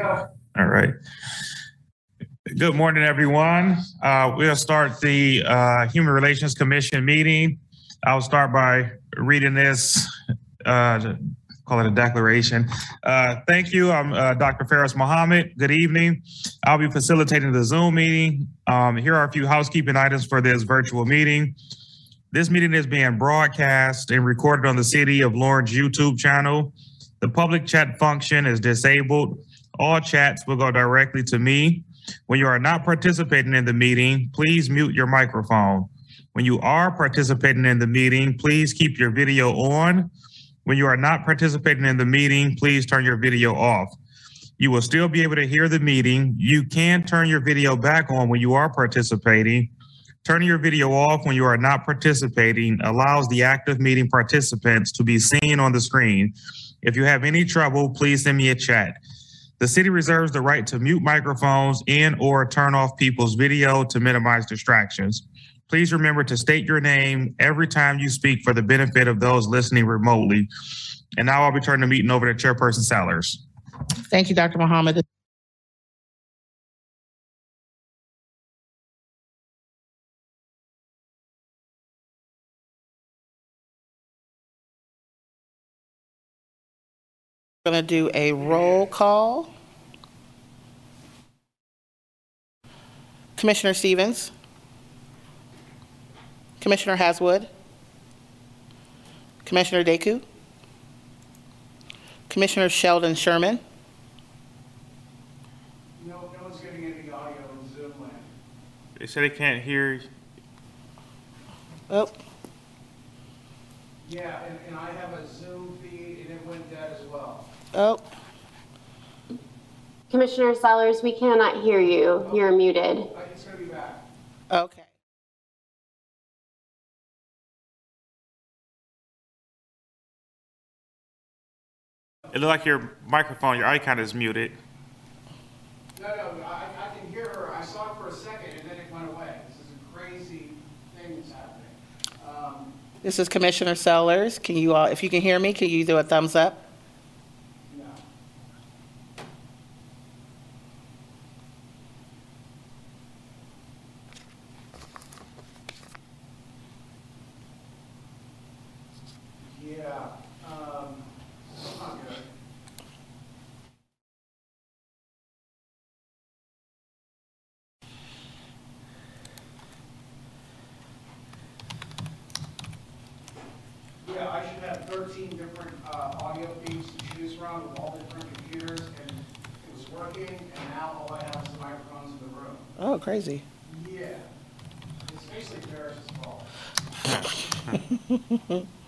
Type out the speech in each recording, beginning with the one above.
All right. Good morning, everyone. Uh, We'll start the uh, Human Relations Commission meeting. I'll start by reading this, uh, call it a declaration. Uh, Thank you. I'm uh, Dr. Faris Mohammed. Good evening. I'll be facilitating the Zoom meeting. Um, Here are a few housekeeping items for this virtual meeting. This meeting is being broadcast and recorded on the City of Lawrence YouTube channel. The public chat function is disabled. All chats will go directly to me. When you are not participating in the meeting, please mute your microphone. When you are participating in the meeting, please keep your video on. When you are not participating in the meeting, please turn your video off. You will still be able to hear the meeting. You can turn your video back on when you are participating. Turning your video off when you are not participating allows the active meeting participants to be seen on the screen. If you have any trouble, please send me a chat. The city reserves the right to mute microphones and or turn off people's video to minimize distractions. Please remember to state your name every time you speak for the benefit of those listening remotely. And now I'll be turning the meeting over to Chairperson Sellers. Thank you, Dr. Mohammed. Going to do a roll call. Commissioner Stevens. Commissioner Haswood. Commissioner Deku. Commissioner Sheldon Sherman. No, no one's getting any audio in Zoom land. They said they can't hear. Oh, Yeah, and, and I have a Zoom feed and it went dead as well. Oh, Commissioner Sellers, we cannot hear you. You're muted. It's gonna back. okay. It looks like your microphone, your icon is muted. No, no, I, I can hear her. I saw it for a second and then it went away. This is a crazy thing that's happening. Um, This is Commissioner Sellers. Can you all, if you can hear me, can you do a thumbs up? 13 different uh, audio feeds to choose from with all different computers, and it was working, and now all I have is the microphones in the room. Oh, crazy. Yeah. It's basically Faris's fault.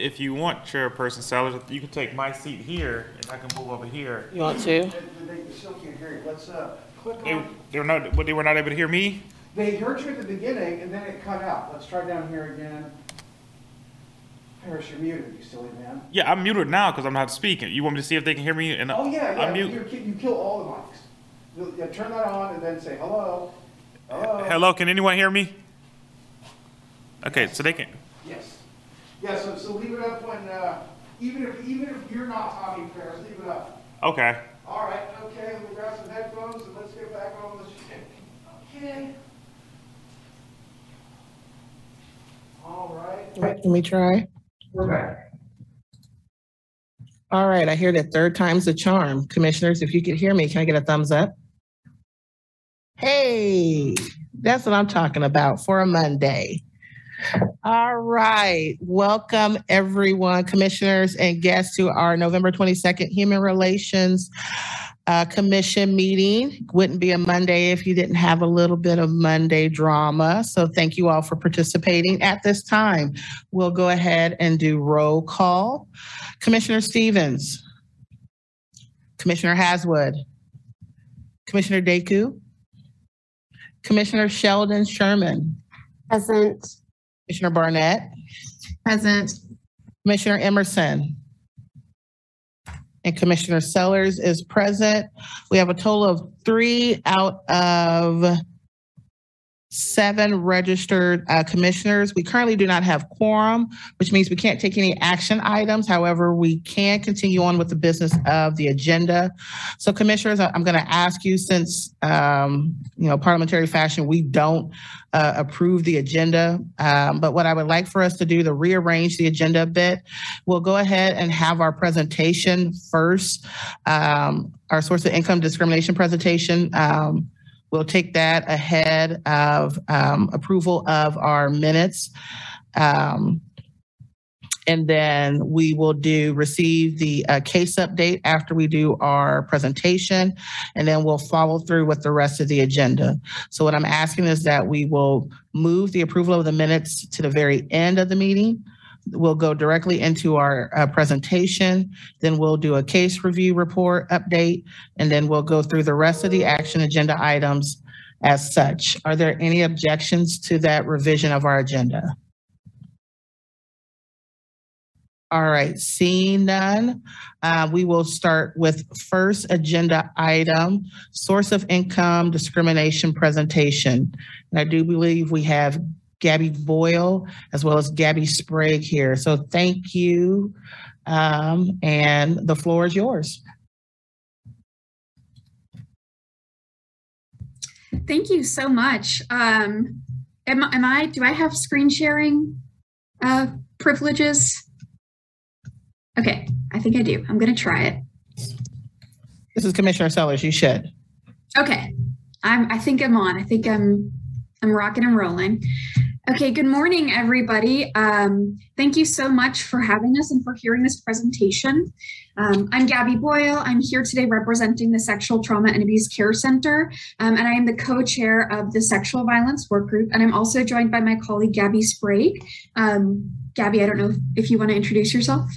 If you want Chairperson Sellers, you can take my seat here and I can move over here. You want to? They, they still can't hear you. Let's, uh, click They, on. they were not, but they were not able to hear me? They heard you at the beginning and then it cut out. Let's try down here again. Faris, you're muted, you silly man. Yeah, I'm muted now because I'm not speaking. You want me to see if they can hear me? And Oh, yeah, yeah, Unmute. you, ki- you kill all the mics. You, yeah, turn that on and then say, hello, hello. Hello, can anyone hear me? Okay, so they can. Yes. Yeah, so, so leave it up when, uh, even if, even if you're not talking, Faris, leave it up. Okay. All right, okay, let me grab some headphones and let's get back on the shit. Okay. All right, Let me try. we're back. All right, I hear that third time's the charm. Commissioners, if you could hear me, can I get a thumbs up? Hey, that's what I'm talking about for a Monday. All right, welcome everyone, commissioners and guests to our November 22nd Human Relations uh, Commission meeting. Wouldn't be a Monday if you didn't have a little bit of Monday drama. So thank you all for participating at this time. We'll go ahead and do roll call. Commissioner Stevens. Commissioner Haswood. Commissioner Deku. Commissioner Sheldon Sherman. Present. Commissioner Barnett. Present. Commissioner Emerson. and Commissioner Sellers is present. We have a total of three out of seven registered uh, commissioners. We currently do not have quorum, which means we can't take any action items. However, we can continue on with the business of the agenda. So commissioners, I'm going to ask you since, um, you know, parliamentary fashion, we don't uh, approve the agenda. Um, But what I would like for us to do to rearrange the agenda a bit, we'll go ahead and have our presentation first. Um, Our source of income discrimination presentation. Um, We'll take that ahead of um, approval of our minutes. Um, And then we will do, receive the uh, case update after we do our presentation. And then we'll follow through with the rest of the agenda. So what I'm asking is that we will move the approval of the minutes to the very end of the meeting. We'll go directly into our uh, presentation. Then we'll do a case review report update. And then we'll go through the rest of the action agenda items as such. Are there any objections to that revision of our agenda? All right, seeing none, uh, we will start with first agenda item, source of income discrimination presentation. And I do believe we have Gabby Boyle as well as Gabby Sprague here. So thank you. Um, and the floor is yours. Thank you so much. Um, am, am I, do I have screen sharing uh, privileges? Okay, I think I do. I'm going to try it. This is Commissioner Sellers. You should. Okay, I'm, I think I'm on. I think I'm, I'm rocking and rolling. Okay, good morning, everybody. Um, thank you so much for having us and for hearing this presentation. Um, I'm Gabby Boyle. I'm here today representing the Sexual Trauma and Abuse Care Center, um, and I am the co-chair of the Sexual Violence Work Group. And I'm also joined by my colleague Gabby Sprague. Um, Gabby, I don't know if, if you want to introduce yourself.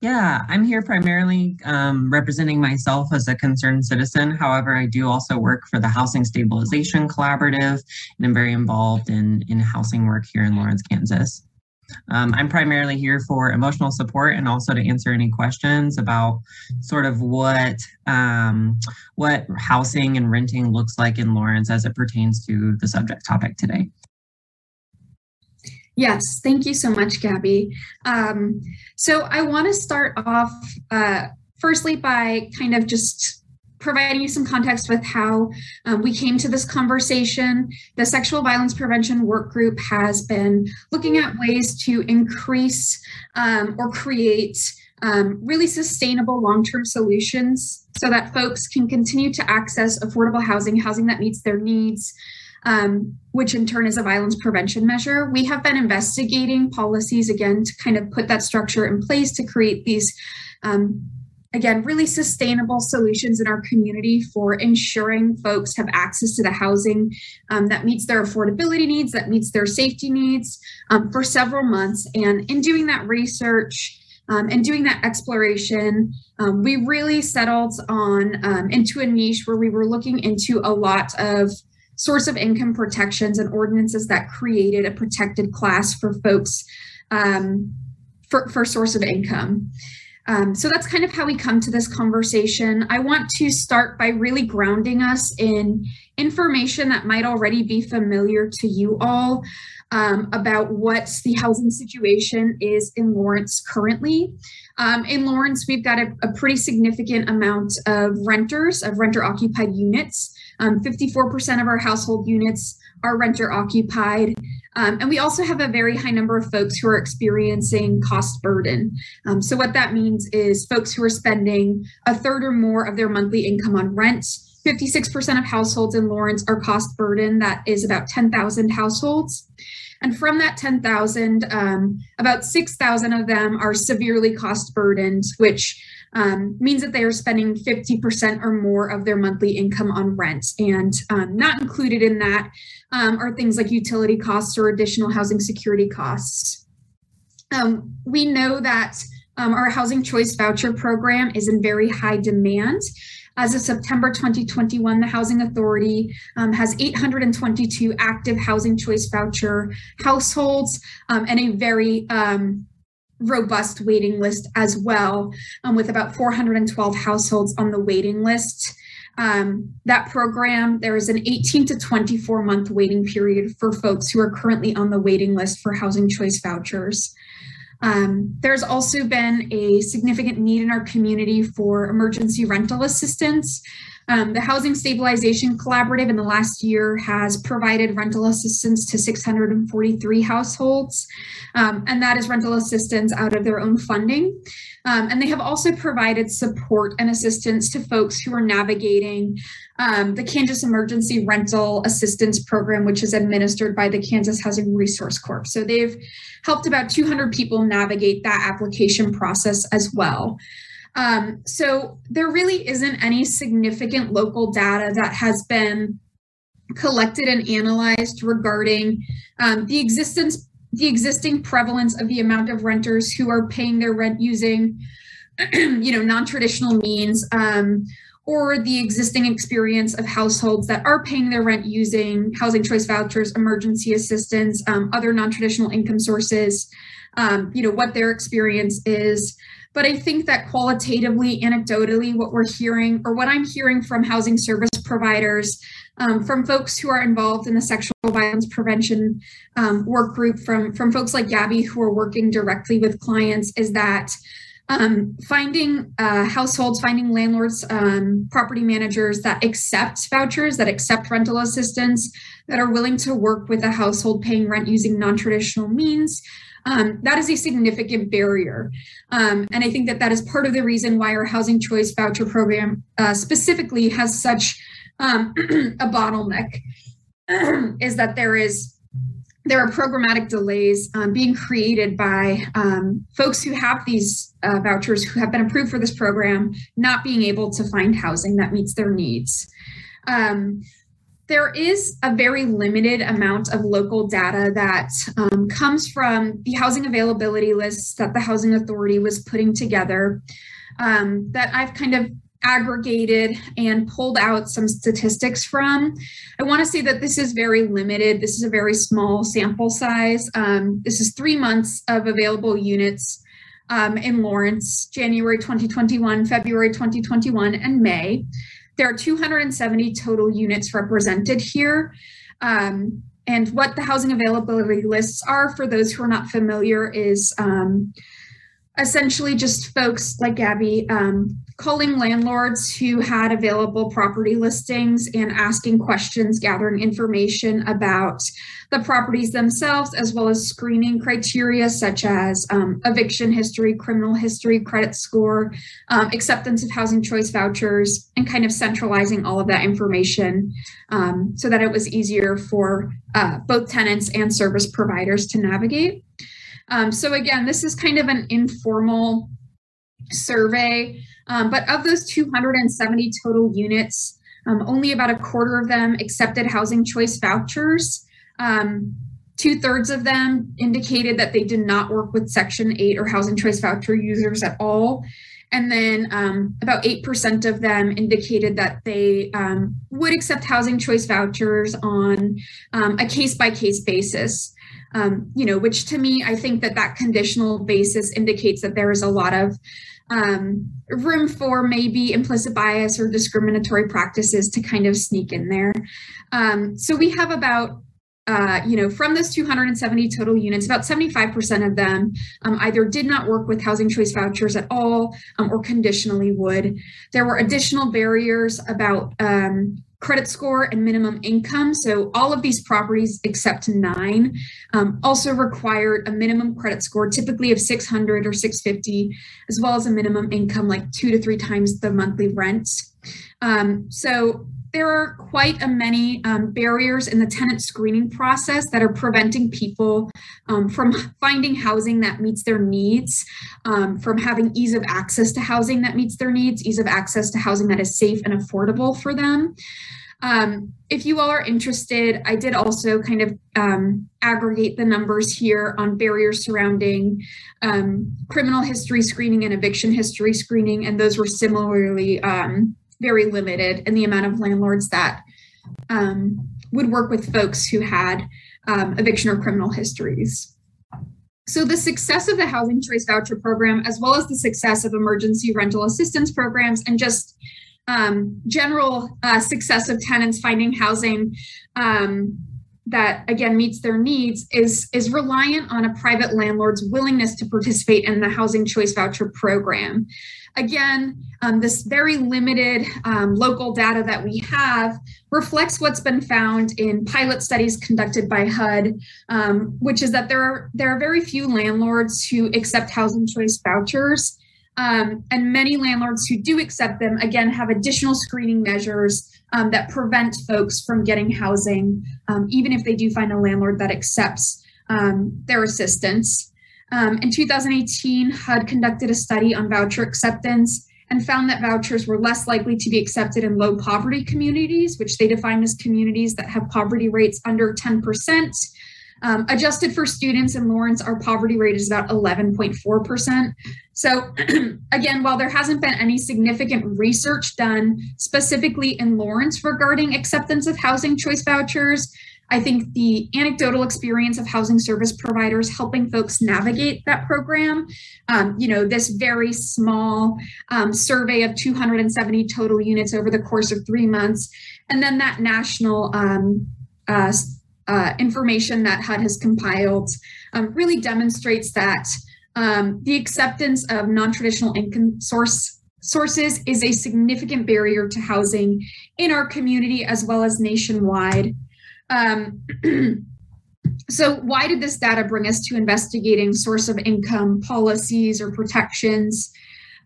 Yeah, I'm here primarily um, representing myself as a concerned citizen. However, I do also work for the Housing Stabilization Collaborative, and I'm very involved in, in housing work here in Lawrence, Kansas. Um, I'm primarily here for emotional support and also to answer any questions about sort of what um, what housing and renting looks like in Lawrence as it pertains to the subject topic today. Yes, thank you so much, Gabby. Um, so I want to start off uh, firstly by kind of just providing you some context with how um, we came to this conversation. The Sexual Violence Prevention Work Group has been looking at ways to increase um, or create um, really sustainable long-term solutions so that folks can continue to access affordable housing, housing that meets their needs, um, which in turn is a violence prevention measure. We have been investigating policies again to kind of put that structure in place to create these, um, again, really sustainable solutions in our community for ensuring folks have access to the housing um, that meets their affordability needs, that meets their safety needs um, for several months. And in doing that research, um, and doing that exploration, um, we really settled on um, into a niche where we were looking into a lot of source of income protections and ordinances that created a protected class for folks um, for, for source of income. Um, so that's kind of how we come to this conversation. I want to start by really grounding us in information that might already be familiar to you all um, about what the housing situation is in Lawrence currently. Um, in Lawrence, we've got a, a, pretty significant amount of renters, of renter occupied units. 54% um, of our household units are renter occupied. Um, and we also have a very high number of folks who are experiencing cost burden. Um, so, what that means is folks who are spending a third or more of their monthly income on rent. 56% of households in Lawrence are cost burden. That is about 10,000 households. And from that 10,000, um, about 6,000 of them are severely cost burdened, which um, means that they are spending 50% or more of their monthly income on rent. And um, not included in that um, are things like utility costs or additional housing security costs. Um, we know that um, our housing choice voucher program is in very high demand. As of September 2021, the Housing Authority um, has 822 active housing choice voucher households um, and a very um, robust waiting list as well, um, with about 412 households on the waiting list. Um, that program, there is an 18 to 24 month waiting period for folks who are currently on the waiting list for housing choice vouchers. Um, there's also been a significant need in our community for emergency rental assistance. Um, the Housing Stabilization Collaborative in the last year has provided rental assistance to 643 households, um, and that is rental assistance out of their own funding. Um, and they have also provided support and assistance to folks who are navigating um, the Kansas Emergency Rental Assistance Program, which is administered by the Kansas Housing Resource Corp. So they've helped about 200 people navigate that application process as well. Um, so there really isn't any significant local data that has been collected and analyzed regarding um, the existence the existing prevalence of the amount of renters who are paying their rent using you know non-traditional means um, or the existing experience of households that are paying their rent using housing choice vouchers emergency assistance um, other non-traditional income sources um, you know what their experience is but I think that qualitatively, anecdotally, what we're hearing or what I'm hearing from housing service providers, um, from folks who are involved in the sexual violence prevention um, work group, from, from folks like Gabby who are working directly with clients, is that um, finding uh, households, finding landlords, um, property managers that accept vouchers, that accept rental assistance, that are willing to work with a household paying rent using non traditional means, um, that is a significant barrier. Um, and I think that that is part of the reason why our housing choice voucher program uh, specifically has such um, a bottleneck is that there is there are programmatic delays um, being created by um, folks who have these uh, vouchers who have been approved for this program not being able to find housing that meets their needs. Um, there is a very limited amount of local data that um, comes from the housing availability lists that the Housing Authority was putting together um, that I've kind of aggregated and pulled out some statistics from. I want to say that this is very limited. This is a very small sample size. Um, this is three months of available units um, in Lawrence, January 2021, February 2021, and May. There are 270 total units represented here. Um, and what the housing availability lists are, for those who are not familiar, is um, essentially just folks like Gabby um, calling landlords who had available property listings and asking questions, gathering information about the properties themselves, as well as screening criteria such as um, eviction history, criminal history, credit score, um, acceptance of housing choice vouchers, and kind of centralizing all of that information um, so that it was easier for uh, both tenants and service providers to navigate. Um, so again, this is kind of an informal survey um, but of those 270 total units, um, only about a quarter of them accepted housing choice vouchers. Um, Two thirds of them indicated that they did not work with Section 8 or housing choice voucher users at all. And then um, about 8% of them indicated that they um, would accept housing choice vouchers on um, a case by case basis. Um, you know, which to me, I think that that conditional basis indicates that there is a lot of um, room for maybe implicit bias or discriminatory practices to kind of sneak in there. Um, so we have about uh, you know, from those 270 total units, about 75% of them um, either did not work with housing choice vouchers at all um, or conditionally would. There were additional barriers about um, credit score and minimum income. So all of these properties except nine um, also required a minimum credit score, typically of 600 or 650, as well as a minimum income like two to three times the monthly rent. Um, so there are quite a many um, barriers in the tenant screening process that are preventing people um, from finding housing that meets their needs, um, from having ease of access to housing that meets their needs, ease of access to housing that is safe and affordable for them. Um, if you all are interested, I did also kind of um, aggregate the numbers here on barriers surrounding um, criminal history screening and eviction history screening, and those were similarly very limited in the amount of landlords that um, would work with folks who had um, eviction or criminal histories. So the success of the housing choice voucher program, as well as the success of emergency rental assistance programs and just um, general uh, success of tenants finding housing um, that again meets their needs is is reliant on a private landlord's willingness to participate in the housing choice voucher program again um, this very limited um, local data that we have reflects what's been found in pilot studies conducted by hud um, which is that there are there are very few landlords who accept housing choice vouchers um, and many landlords who do accept them, again, have additional screening measures um, that prevent folks from getting housing, um, even if they do find a landlord that accepts their assistance. Um, in 2018, HUD conducted a study on voucher acceptance and found that vouchers were less likely to be accepted in low poverty communities, which they define as communities that have poverty rates under 10%. Um, adjusted for students in Lawrence, our poverty rate is about 11.4%. So, again, while there hasn't been any significant research done specifically in Lawrence regarding acceptance of housing choice vouchers, I think the anecdotal experience of housing service providers helping folks navigate that program, um, you know, this very small um, survey of 270 total units over the course of three months, and then that national um, uh, uh, information that HUD has compiled um, really demonstrates that um, the acceptance of non-traditional income source sources is a significant barrier to housing in our community as well as nationwide. Um, so why did this data bring us to investigating source of income policies or protections?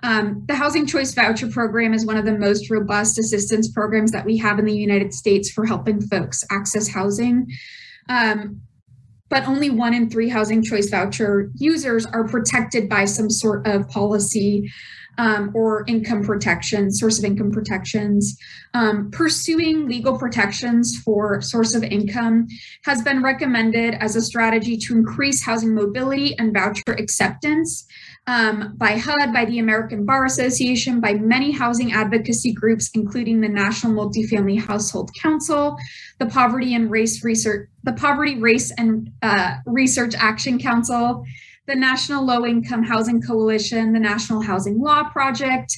Um, the Housing Choice Voucher Program is one of the most robust assistance programs that we have in the United States for helping folks access housing. Um, but only one in three housing choice voucher users are protected by some sort of policy um, or income protection, source of income protections. Um, pursuing legal protections for source of income has been recommended as a strategy to increase housing mobility and voucher acceptance um, by HUD, by the American Bar Association, by many housing advocacy groups, including the National Multifamily Household Council, the Poverty and Race Research, the Poverty, Race and uh, Research Action Council, the National Low Income Housing Coalition, the National Housing Law Project,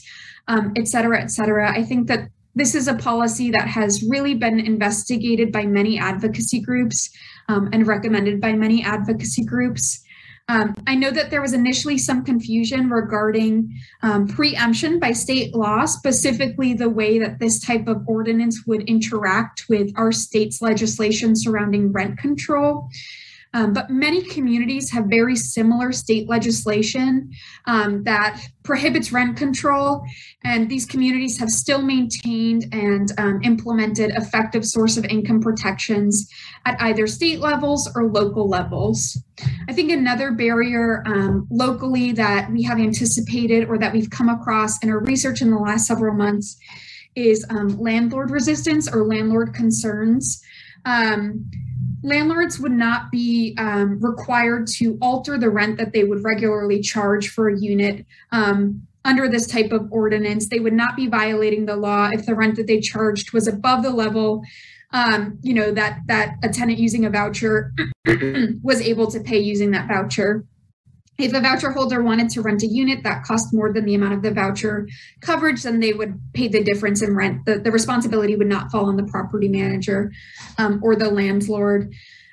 um, et cetera, et cetera. I think that this is a policy that has really been investigated by many advocacy groups um, and recommended by many advocacy groups. Um, I know that there was initially some confusion regarding um, preemption by state law, specifically the way that this type of ordinance would interact with our state's legislation surrounding rent control. Um, but many communities have very similar state legislation um, that prohibits rent control, and these communities have still maintained and um, implemented effective source of income protections at either state levels or local levels. I think another barrier um, locally that we have anticipated or that we've come across in our research in the last several months is um, landlord resistance or landlord concerns. Um, landlords would not be um, required to alter the rent that they would regularly charge for a unit um, under this type of ordinance. They would not be violating the law if the rent that they charged was above the level, um, you know, that that a tenant using a voucher was able to pay using that voucher. If a voucher holder wanted to rent a unit that cost more than the amount of the voucher coverage, then they would pay the difference in rent. The, the responsibility would not fall on the property manager um, or the landlord.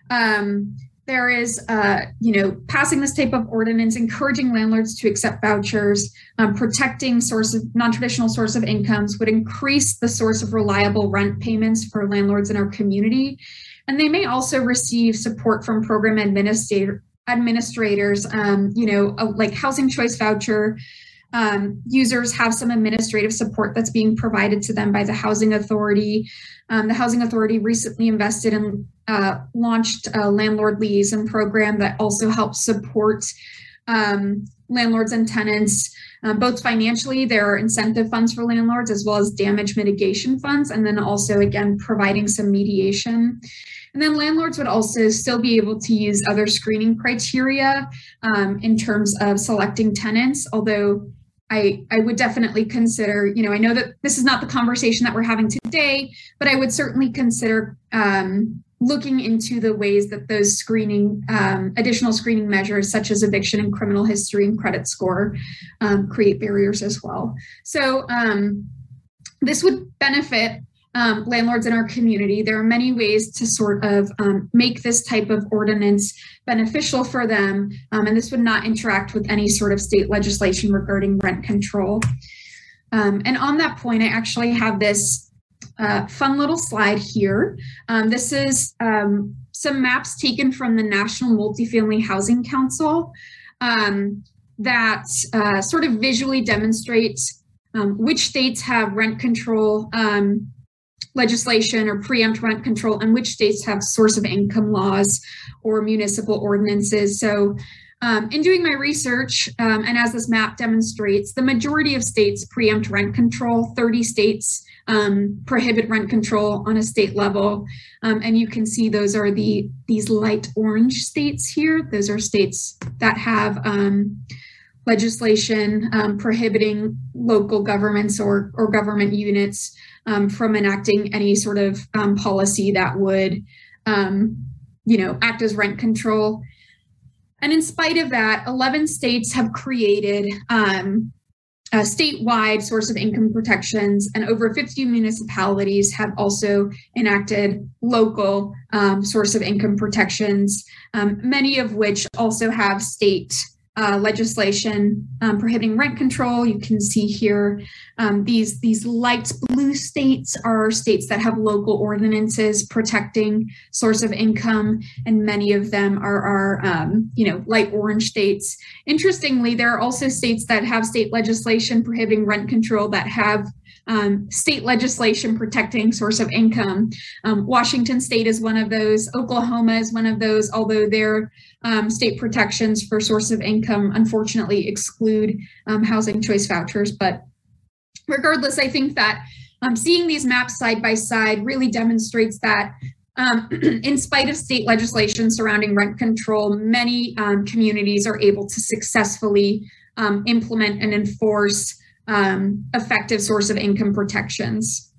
Um, there is, uh, you know, passing this type of ordinance, encouraging landlords to accept vouchers, um, protecting source of non-traditional source of incomes would increase the source of reliable rent payments for landlords in our community. And they may also receive support from program administrator, administrators, um, you know, uh, like housing choice voucher. Um, users have some administrative support that's being provided to them by the housing authority. Um, the housing authority recently invested in uh, launched a landlord liaison program that also helps support um, landlords and tenants, um, both financially, there are incentive funds for landlords as well as damage mitigation funds, and then also, again, providing some mediation. And then landlords would also still be able to use other screening criteria um, in terms of selecting tenants, although I, I would definitely consider, you know, I know that this is not the conversation that we're having today, but I would certainly consider um, looking into the ways that those screening, um, additional screening measures, such as eviction and criminal history and credit score, um, create barriers as well. So um, this would benefit um, landlords in our community. There are many ways to sort of um, make this type of ordinance beneficial for them, um, and this would not interact with any sort of state legislation regarding rent control. Um, and on that point, I actually have this uh, fun little slide here. Um, this is um, some maps taken from the National Multifamily Housing Council that uh, sort of visually demonstrates which states have rent control um, legislation or preempt rent control and which states have source of income laws or municipal ordinances. So um, in doing my research, um, and as this map demonstrates, the majority of states preempt rent control. 30 states um, prohibit rent control on a state level, um, and you can see those are the these light orange states here. Those are states that have um, legislation um, prohibiting local governments or or government units um, from enacting any sort of um, policy that would, um, you know, act as rent control. And in spite of that, 11 states have created um, a statewide source of income protections, and over 50 municipalities have also enacted local um, source of income protections, um, many of which also have state uh, legislation um, prohibiting rent control. You can see here um, these these light blue states are states that have local ordinances protecting source of income, and many of them are are um, you know light orange states. Interestingly, there are also states that have state legislation prohibiting rent control that have um, state legislation protecting source of income. Um, Washington State is one of those. Oklahoma is one of those, although their um, state protections for source of income unfortunately exclude um, housing choice vouchers. But regardless, I think that um, seeing these maps side by side really demonstrates that um, in spite of state legislation surrounding rent control, many communities are able to successfully implement and enforce um, effective source of income protections.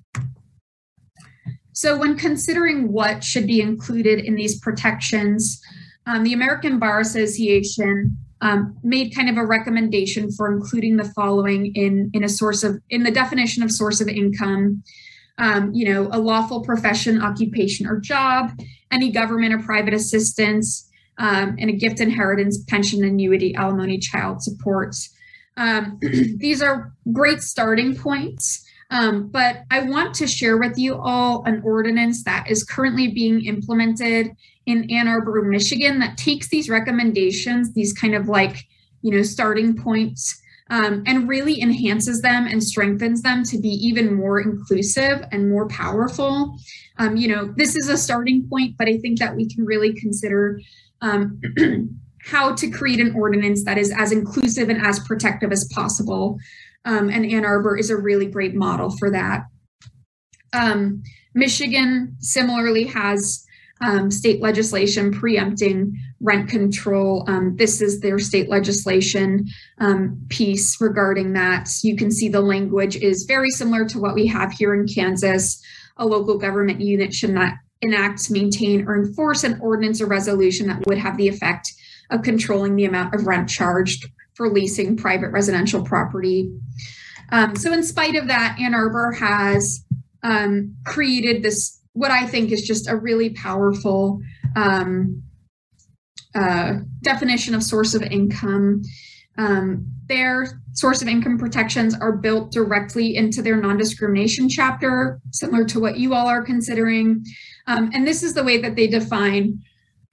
So when considering what should be included in these protections, um, the American Bar Association um, made kind of a recommendation for including the following in, in a source of, in the definition of source of income, um, you know, a lawful profession, occupation, or job, any government or private assistance, um, and a gift inheritance, pension, annuity, alimony, child support, um, these are great starting points, um, but I want to share with you all an ordinance that is currently being implemented in Ann Arbor, Michigan, that takes these recommendations, these kind of like, you know, starting points, um, and really enhances them and strengthens them to be even more inclusive and more powerful. Um, you know, this is a starting point, but I think that we can really consider um, how to create an ordinance that is as inclusive and as protective as possible. Um, and Ann Arbor is a really great model for that. Um, Michigan similarly has um, state legislation preempting rent control. Um, this is their state legislation um, piece regarding that. You can see the language is very similar to what we have here in Kansas. A local government unit should not enact, maintain, or enforce an ordinance or resolution that would have the effect of controlling the amount of rent charged for leasing private residential property. Um, so, in spite of that, Ann Arbor has um, created this, what I think is just a really powerful um, uh, definition of source of income. Um, their source of income protections are built directly into their non discrimination chapter, similar to what you all are considering. Um, and this is the way that they define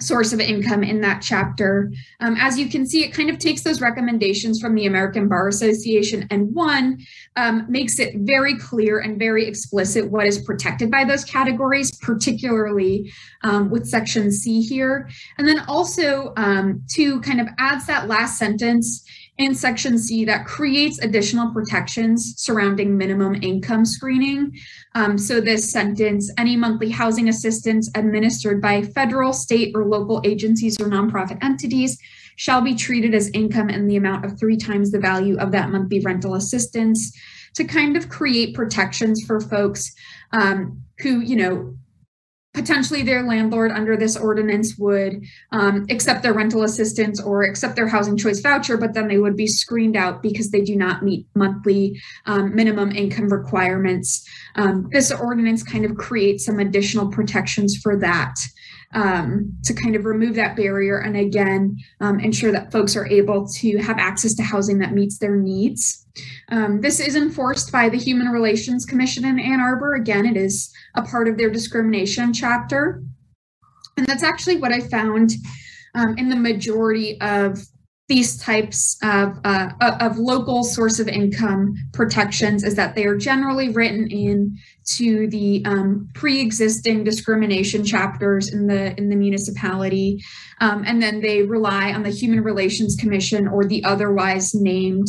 source of income in that chapter. Um, as you can see, it kind of takes those recommendations from the American Bar Association and one um, makes it very clear and very explicit what is protected by those categories, particularly um, with section C here. And then also um, to kind of adds that last sentence in section C that creates additional protections surrounding minimum income screening. Um, so this sentence, any monthly housing assistance administered by federal, state, or local agencies or nonprofit entities shall be treated as income in the amount of three times the value of that monthly rental assistance to kind of create protections for folks um, who, you know, potentially their landlord under this ordinance would um, accept their rental assistance or accept their housing choice voucher, but then they would be screened out because they do not meet monthly um, minimum income requirements. Um, this ordinance kind of creates some additional protections for that um, to kind of remove that barrier and again um, ensure that folks are able to have access to housing that meets their needs. Um, this is enforced by the Human Relations Commission in Ann Arbor. Again, it is a part of their discrimination chapter. And that's actually what I found um, in the majority of these types of, uh, of local source of income protections is that they are generally written in to the um, pre-existing discrimination chapters in the in the municipality. Um, and then they rely on the human relations commission or the otherwise named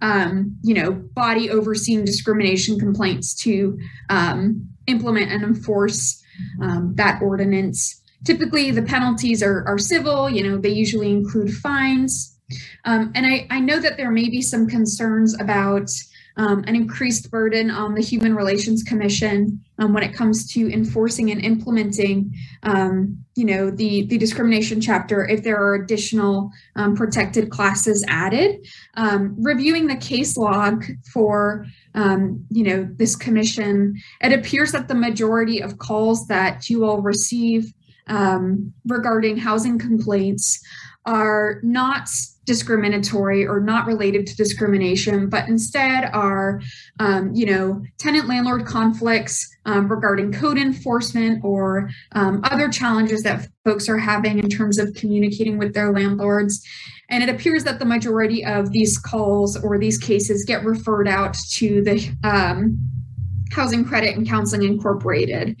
um, you know body overseeing discrimination complaints to um, implement and enforce um, that ordinance. Typically the penalties are, are civil you know they usually include fines um, and I, I know that there may be some concerns about um, an increased burden on the Human Relations Commission um, when it comes to enforcing and implementing, um, you know, the the discrimination chapter if there are additional um, protected classes added. Um, reviewing the case log for, um, you know, this commission, it appears that the majority of calls that you all receive regarding housing complaints are not discriminatory or not related to discrimination, but instead are, um, you know, tenant landlord conflicts um, regarding code enforcement or um, other challenges that folks are having in terms of communicating with their landlords. And it appears that the majority of these calls or these cases get referred out to the um, Housing Credit and Counseling Incorporated.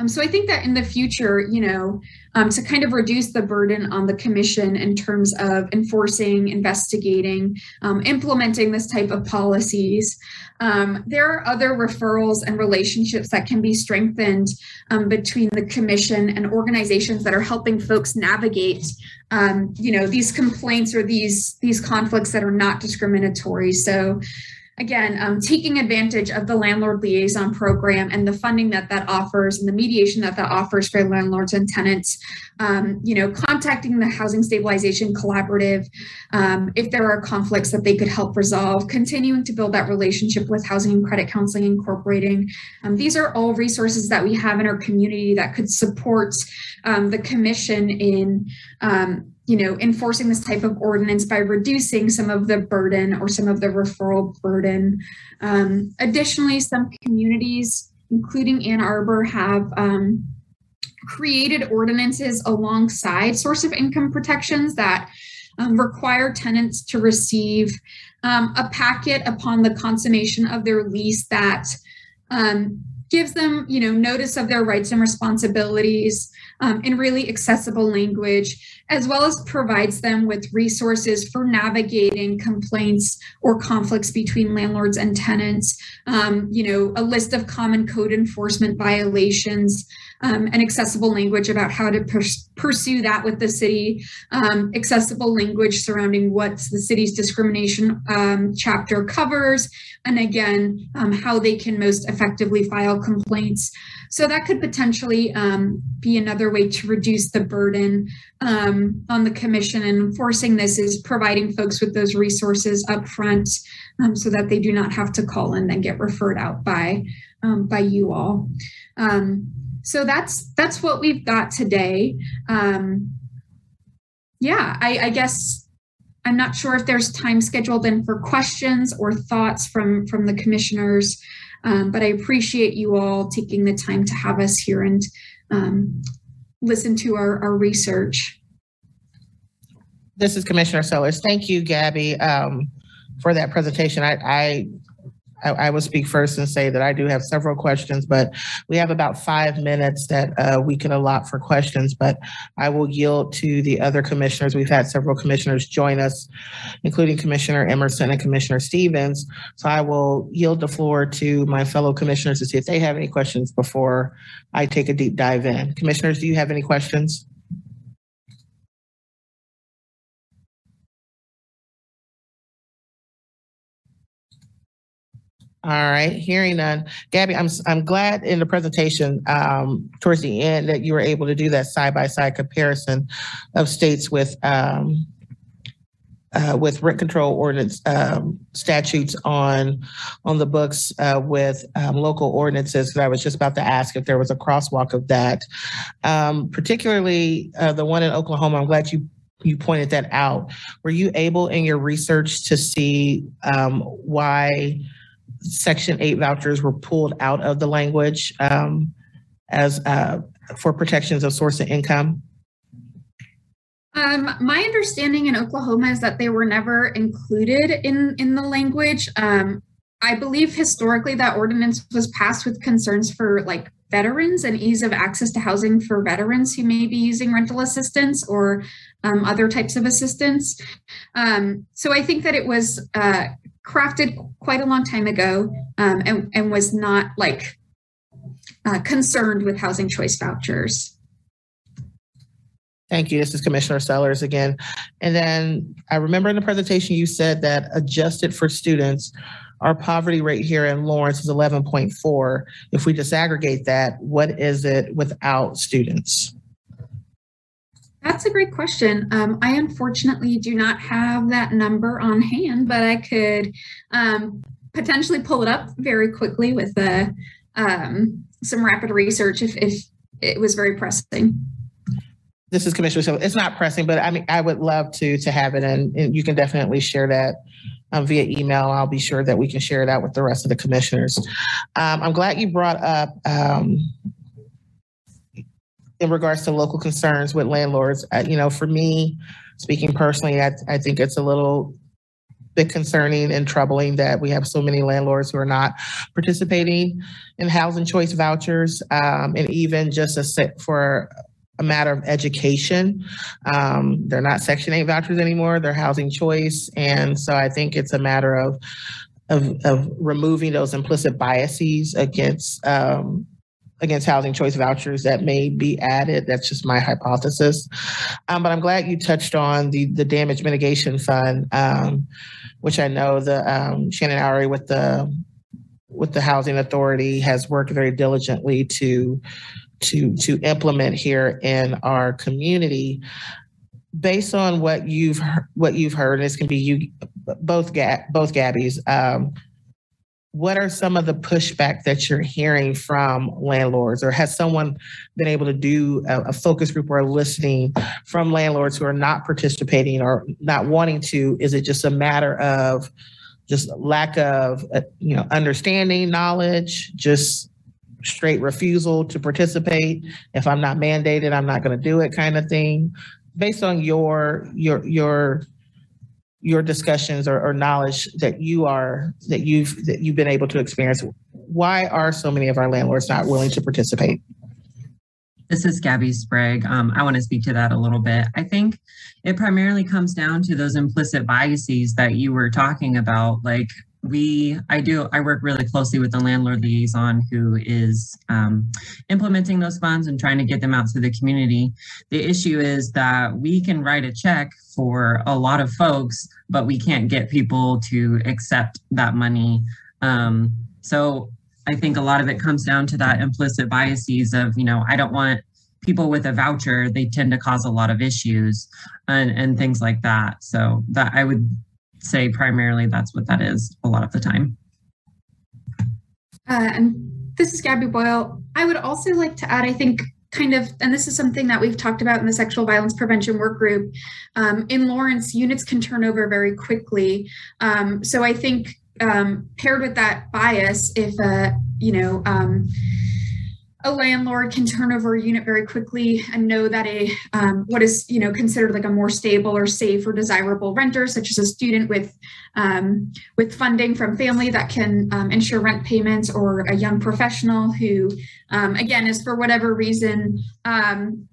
Um, so I think that in the future, you know, um, to kind of reduce the burden on the commission in terms of enforcing, investigating, um, implementing this type of policies, um, there are other referrals and relationships that can be strengthened um, between the commission and organizations that are helping folks navigate, um, you know, these complaints or these these conflicts that are not discriminatory. So again, um, taking advantage of the landlord liaison program and the funding that that offers and the mediation that that offers for landlords and tenants, um, you know, contacting the Housing Stabilization Collaborative um, if there are conflicts that they could help resolve, continuing to build that relationship with Housing and Credit Counseling Incorporating. Um, these are all resources that we have in our community that could support um, the commission in um, you know, enforcing this type of ordinance by reducing some of the burden or some of the referral burden. Um, additionally, some communities, including Ann Arbor, have um, created ordinances alongside source of income protections that um, require tenants to receive um, a packet upon the consummation of their lease that um, gives them, you know, notice of their rights and responsibilities um, in really accessible language, as well as provides them with resources for navigating complaints or conflicts between landlords and tenants. Um, you know, a list of common code enforcement violations, um, and accessible language about how to pers- pursue that with the city, um, accessible language surrounding what the city's discrimination um, chapter covers, and again, um, how they can most effectively file complaints. So that could potentially um, be another way to reduce the burden um, on the commission. And enforcing this is providing folks with those resources up front so that they do not have to call and get referred out by by you all. Um, so that's that's what we've got today. Um, yeah, I, I guess I'm not sure if there's time scheduled in for questions or thoughts from from the commissioners, um, but I appreciate you all taking the time to have us here and um, listen to our, our research. This is Commissioner Sellers. Thank you, Gabby, um, for that presentation. I, I I, I will speak first and say that I do have several questions, but we have about five minutes that uh, we can allot for questions. But I will yield to the other commissioners. We've had several commissioners join us, including Commissioner Emerson and Commissioner Stevens. So I will yield the floor to my fellow commissioners to see if they have any questions before I take a deep dive in. Commissioners, do you have any questions? All right, hearing none. Gabby, I'm, I'm glad in the presentation, um, towards the end that you were able to do that side-by-side comparison of states with, um, uh, with rent control ordinance, um, statutes on, on the books, uh, with, um, local ordinances. 'Cause I was just about to ask if there was a crosswalk of that. Um, particularly, uh, the one in Oklahoma, I'm glad you, you pointed that out. Were you able in your research to see, um, why Section 8 vouchers were pulled out of the language um, as uh, for protections of source of income. Um, my understanding in Oklahoma is that they were never included in in the language. Um, I believe historically that ordinance was passed with concerns for like veterans and ease of access to housing for veterans who may be using rental assistance or um, other types of assistance. Um, so I think that it was uh, crafted quite a long time ago um, and, and was not like uh, concerned with housing choice vouchers. Thank you. This is Commissioner Sellers again. And then I remember in the presentation you said that adjusted for students, our poverty rate here in Lawrence is 11.4. If we disaggregate that, what is it without students? That's a great question. Um, I unfortunately do not have that number on hand, but I could um, potentially pull it up very quickly with uh, um, some rapid research if, if it was very pressing. This is Commissioner Sellers. It's not pressing, but I mean, I would love to to have it, and, and you can definitely share that um, via email. I'll be sure that we can share it out with the rest of the commissioners. Um, I'm glad you brought up um, in regards to local concerns with landlords. Uh, you know, for me, speaking personally, I, I think it's a little bit concerning and troubling that we have so many landlords who are not participating in housing choice vouchers, um, and even just a set for a matter of education. Um, they're not Section 8 vouchers anymore, they're housing choice. And so I think it's a matter of, of, of removing those implicit biases against, um, against housing choice vouchers that may be added. That's just my hypothesis. Um, but I'm glad you touched on the, the damage mitigation fund, um, which I know the um, Shannon Oury with the with the housing authority has worked very diligently to to to implement here in our community based on what you've what you've heard and this can be you both Gab, both Gabbies um, what are some of the pushback that you're hearing from landlords or has someone been able to do a, a focus group or listening from landlords who are not participating or not wanting to is it just a matter of just lack of uh, you know understanding knowledge just straight refusal to participate. If I'm not mandated, I'm not going to do it kind of thing. Based on your your your your discussions or, or knowledge that you are that you've that you've been able to experience, why are so many of our landlords not willing to participate? This is Gabby Sprague. Um, I want to speak to that a little bit. I think it primarily comes down to those implicit biases that you were talking about. Like we, I do, I work really closely with the landlord liaison who is um, implementing those funds and trying to get them out to the community. The issue is that we can write a check for a lot of folks, but we can't get people to accept that money. Um, so I think a lot of it comes down to that implicit biases of, you know, I don't want people with a voucher, they tend to cause a lot of issues and, and things like that. So that I would say primarily that's what that is a lot of the time. Uh, and this is Gabby Boyle. I would also like to add, I think, kind of, and this is something that we've talked about in the sexual violence prevention work group. Um, in Lawrence, units can turn over very quickly. Um, so I think um, paired with that bias, if a you know um, a landlord can turn over a unit very quickly and know that a um, what is you know considered like a more stable or safe or desirable renter, such as a student with um, with funding from family that can um, ensure rent payments, or a young professional who, um, again, is for whatever reason um,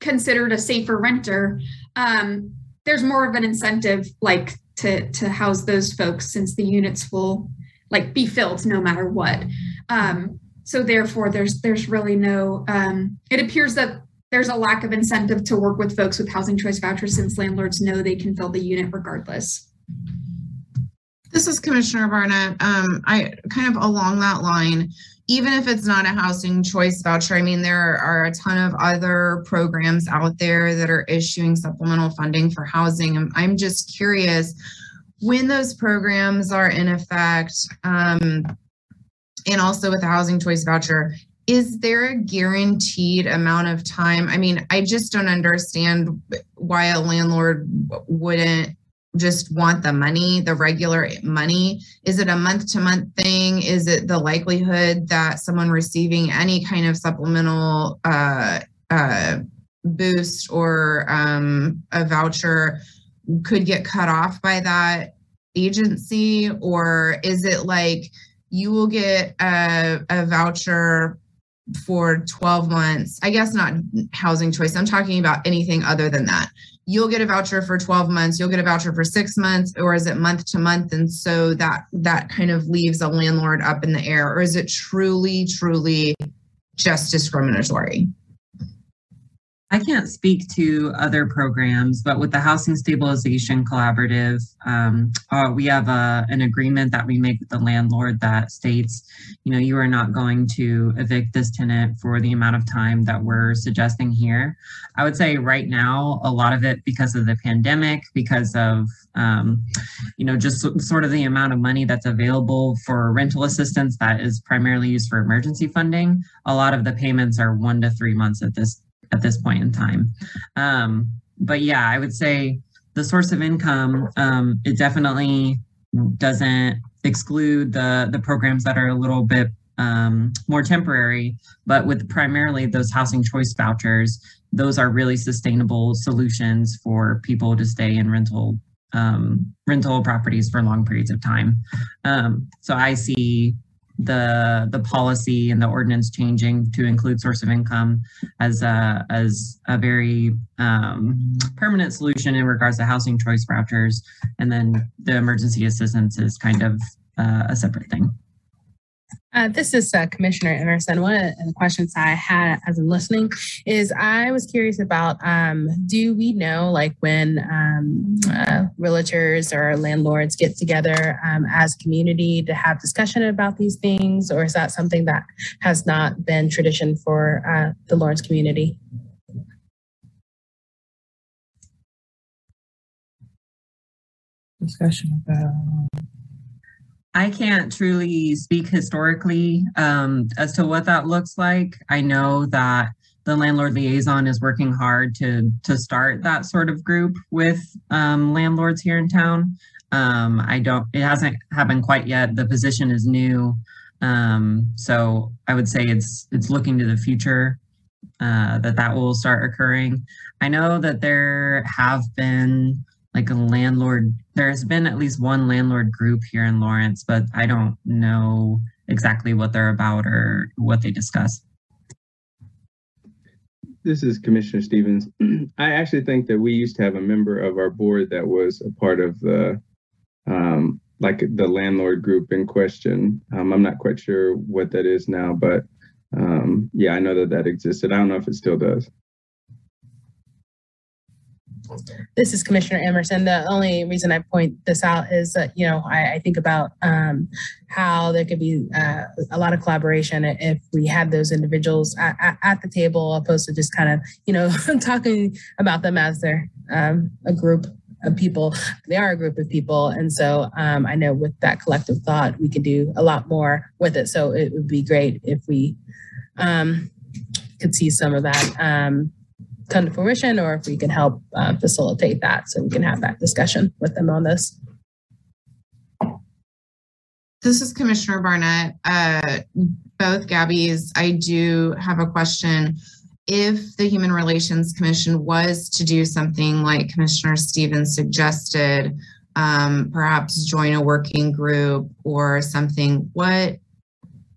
considered a safer renter. Um, there's more of an incentive, like to to house those folks, since the units will like be filled no matter what. Um, so therefore, there's there's really no. Um, it appears that there's a lack of incentive to work with folks with housing choice vouchers since landlords know they can fill the unit regardless. This is Commissioner Barnett. Um, I kind of along that line, even if it's not a housing choice voucher, I mean, there are a ton of other programs out there that are issuing supplemental funding for housing. I'm, I'm just curious when those programs are in effect, um, and also with the housing choice voucher, is there a guaranteed amount of time? I mean, I just don't understand why a landlord wouldn't just want the money, the regular money? Is it a month to month thing? Is it the likelihood that someone receiving any kind of supplemental uh, uh, boost or um, a voucher could get cut off by that agency? Or is it like you will get a, a voucher for 12 months? I guess not housing choice. I'm talking about anything other than that. You'll get a voucher for 12 months. You'll get a voucher for six months or is it month to month? And so that that kind of leaves a landlord up in the air. Or is it truly truly just discriminatory I can't speak to other programs, but with the Housing Stabilization Collaborative, um, uh, we have a, an agreement that we make with the landlord that states, you know, you are not going to evict this tenant for the amount of time that we're suggesting here. I would say right now, a lot of it because of the pandemic, because of, um, you know, just sort of the amount of money that's available for rental assistance that is primarily used for emergency funding. A lot of the payments are one to three months at this at this point in time. Um, but yeah, I would say the source of income, um, it definitely doesn't exclude the the programs that are a little bit um, more temporary, but with primarily those housing choice vouchers, those are really sustainable solutions for people to stay in rental um, rental properties for long periods of time. Um, so I see the the policy and the ordinance changing to include source of income as a as a very um, permanent solution in regards to housing choice vouchers, and then the emergency assistance is kind of uh, a separate thing. Uh, this is uh, Commissioner Emerson. One of the questions I had as I'm listening is I was curious about um, do we know like when um, uh, realtors or landlords get together um, as community to have discussion about these things, or is that something that has not been tradition for uh, the Lawrence community? Discussion about I can't truly speak historically um, as to what that looks like. I know that the landlord liaison is working hard to to start that sort of group with um, landlords here in town. Um, I don't. It hasn't happened quite yet. The position is new, um, so I would say it's it's looking to the future uh, that that will start occurring. I know that there have been like a landlord there's been at least one landlord group here in lawrence but i don't know exactly what they're about or what they discuss. This is commissioner stevens. I actually think that we used to have a member of our board that was a part of the um, like the landlord group in question. Um, i'm not quite sure what that is now but um, yeah i know that that existed. I don't know if it still does this is Commissioner Emerson. The only reason I point this out is that, you know, I, I think about um, how there could be uh, a lot of collaboration if we had those individuals at, at, at, the table, opposed to just kind of, you know, talking about them as they're um, a group of people. They are a group of people. And so um, I know with that collective thought, we could do a lot more with it. So it would be great if we um, could see some of that um, come to fruition or if we can help uh, facilitate that so we can have that discussion with them on this. This is Commissioner Barnett. Uh, both Gabby's, I do have a question. If the Human Relations Commission was to do something like Commissioner Stevens suggested, um, perhaps join a working group or something, what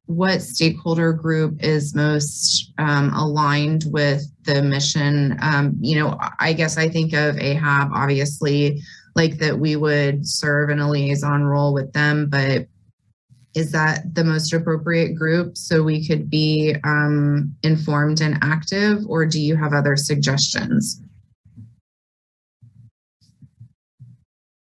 what stakeholder group is most um, aligned with the mission? Um, you know, I guess I think of AHAB, obviously, like that we would serve in a liaison role with them, but is that the most appropriate group so we could be um, informed and active, or do you have other suggestions?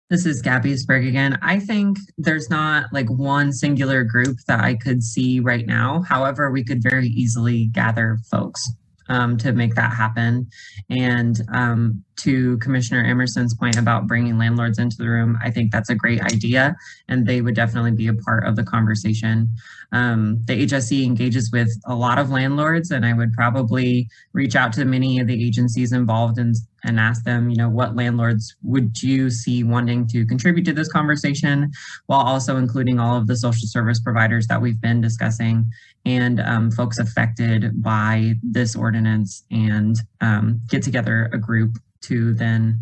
This is Gabby Sprague again. I think there's not like one singular group that I could see right now. However, we could very easily gather folks um, to make that happen. And um, to Commissioner Emerson's point about bringing landlords into the room, I think that's a great idea, and they would definitely be a part of the conversation. Um, the HSC engages with a lot of landlords, and I would probably reach out to many of the agencies involved and and ask them, you know, what landlords would you see wanting to contribute to this conversation, while also including all of the social service providers that we've been discussing and um, folks affected by this ordinance, and um, get together a group to then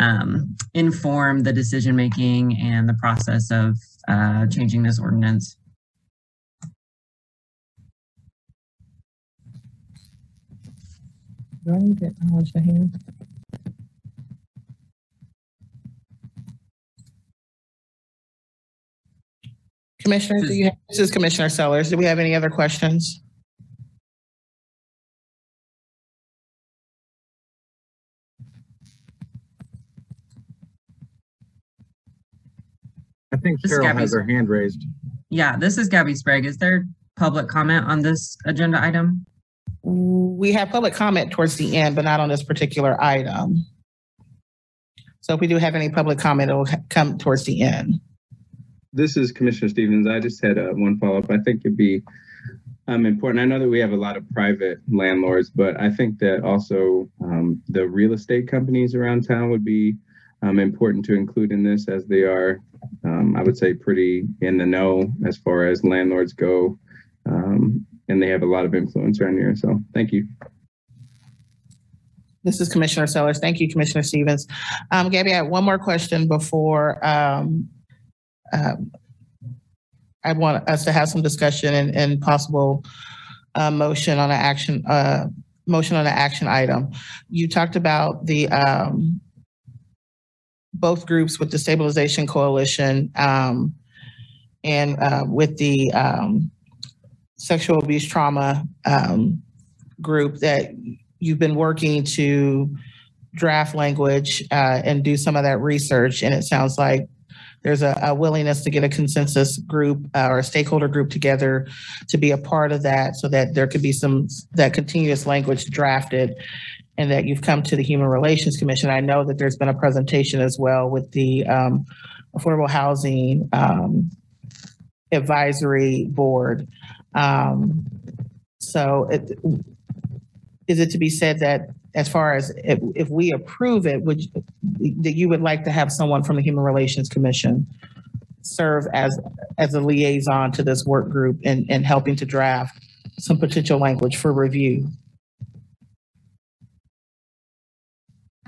um, inform the decision making and the process of uh, changing this ordinance. Do I need to acknowledge the hand? Commissioner, do you, have- this is Commissioner Sellers. Do we have any other questions? I think This is Cheryl Gabby. has her hand raised. Yeah, this is Gabby Sprague. Is there public comment on this agenda item? We have public comment towards the end, but not on this particular item. So if we do have any public comment, it will come towards the end. This is Commissioner Stevens. I just had uh, one follow-up. I think it'd be um, important. I know that we have a lot of private landlords, but I think that also um, the real estate companies around town would be um, important to include in this as they are, um, I would say, pretty in the know as far as landlords go. Um, and they have a lot of influence around here. So thank you. This is Commissioner Sellers. Thank you, Commissioner Stevens. Um, Gabby, I have one more question before, um, I want us to have some discussion and, and possible, uh, motion on an action, uh, motion on an action item. You talked about the, um, both groups with the Stabilization Coalition, um, and, uh, with the, um, sexual abuse trauma, um, group that you've been working to draft language uh, and do some of that research. And it sounds like there's a, a willingness to get a consensus group uh, or a stakeholder group together to be a part of that so that there could be some that continuous language drafted and that you've come to the Human Relations Commission. I know that there's been a presentation as well with the um, Affordable Housing um, Advisory Board. Um, so it, is it to be said that as far as if, if we approve it, would, you- that you would like to have someone from the Human Relations Commission serve as, as a liaison to this work group and, and helping to draft some potential language for review?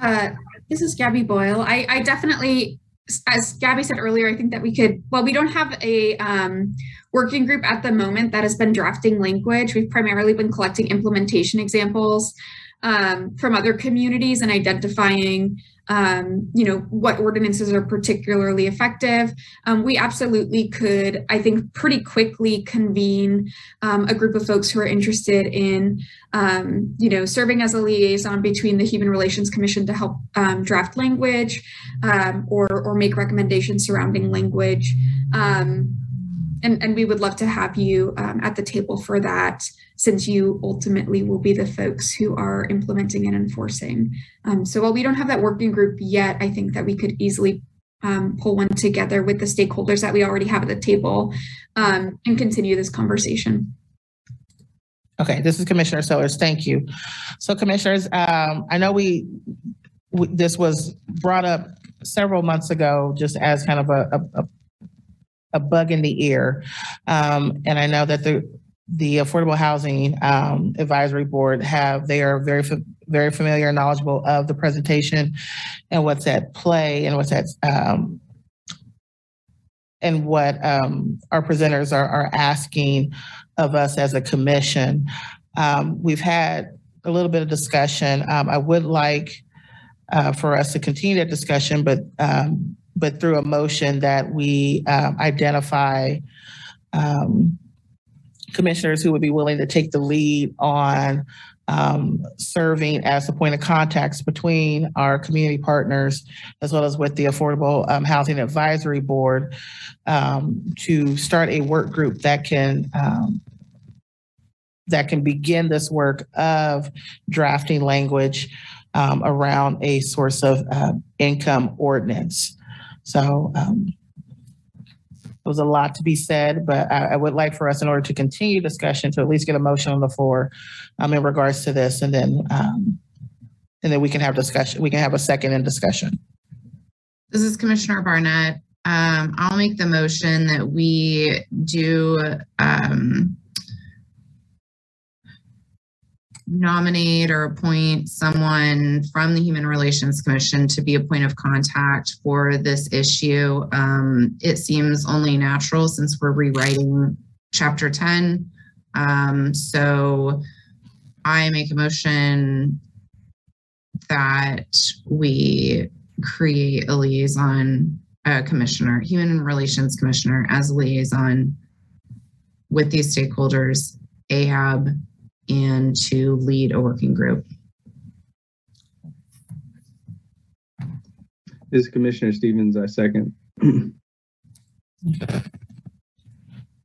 Uh, this is Gabby Boyle. I, I definitely, as Gabby said earlier, I think that we could, well, we don't have a um, working group at the moment that has been drafting language. We've primarily been collecting implementation examples um, from other communities and identifying, um, you know, what ordinances are particularly effective. Um, we absolutely could, I think, pretty quickly convene um, a group of folks who are interested in um, you know, serving as a liaison between the Human Relations Commission to help um, draft language um, or or make recommendations surrounding language. And, and we would love to have you at the table for that, since you ultimately will be the folks who are implementing and enforcing. Um, so while we don't have that working group yet, I think that we could easily um, pull one together with the stakeholders that we already have at the table um, and continue this conversation. Okay, this is Commissioner Sellers. Thank you. So commissioners, um, I know we, we, this was brought up several months ago, just as kind of a, a, a- bug in the ear. Um, and I know that the, the Affordable Housing, um, Advisory Board have, they are very, very familiar and knowledgeable of the presentation and what's at play and what's at, um, and what, um, our presenters are, are asking of us as a commission. Um, we've had a little bit of discussion. Um, I would like uh, for us to continue that discussion, but um, but through a motion that we um, identify um, commissioners who would be willing to take the lead on um, serving as the point of contacts between our community partners as well as with the Affordable um, Housing Advisory Board um, to start a work group that can um, that can begin this work of drafting language um, around a source of uh, income ordinance. So um, there was a lot to be said, but I, I would like for us, in order to continue discussion, to at least get a motion on the floor um, in regards to this, and then um, and then we can have discussion. We can have a second in discussion. This is Commissioner Barnett. Um, I'll make the motion that we do, um, nominate or appoint someone from the Human Relations Commission to be a point of contact for this issue. Um, it seems only natural since we're rewriting chapter ten. Um, so I make a motion that we create a liaison, uh, commissioner, human relations commissioner as a liaison with these stakeholders, AHAB, and to lead a working group. This is Commissioner Stevens, I second.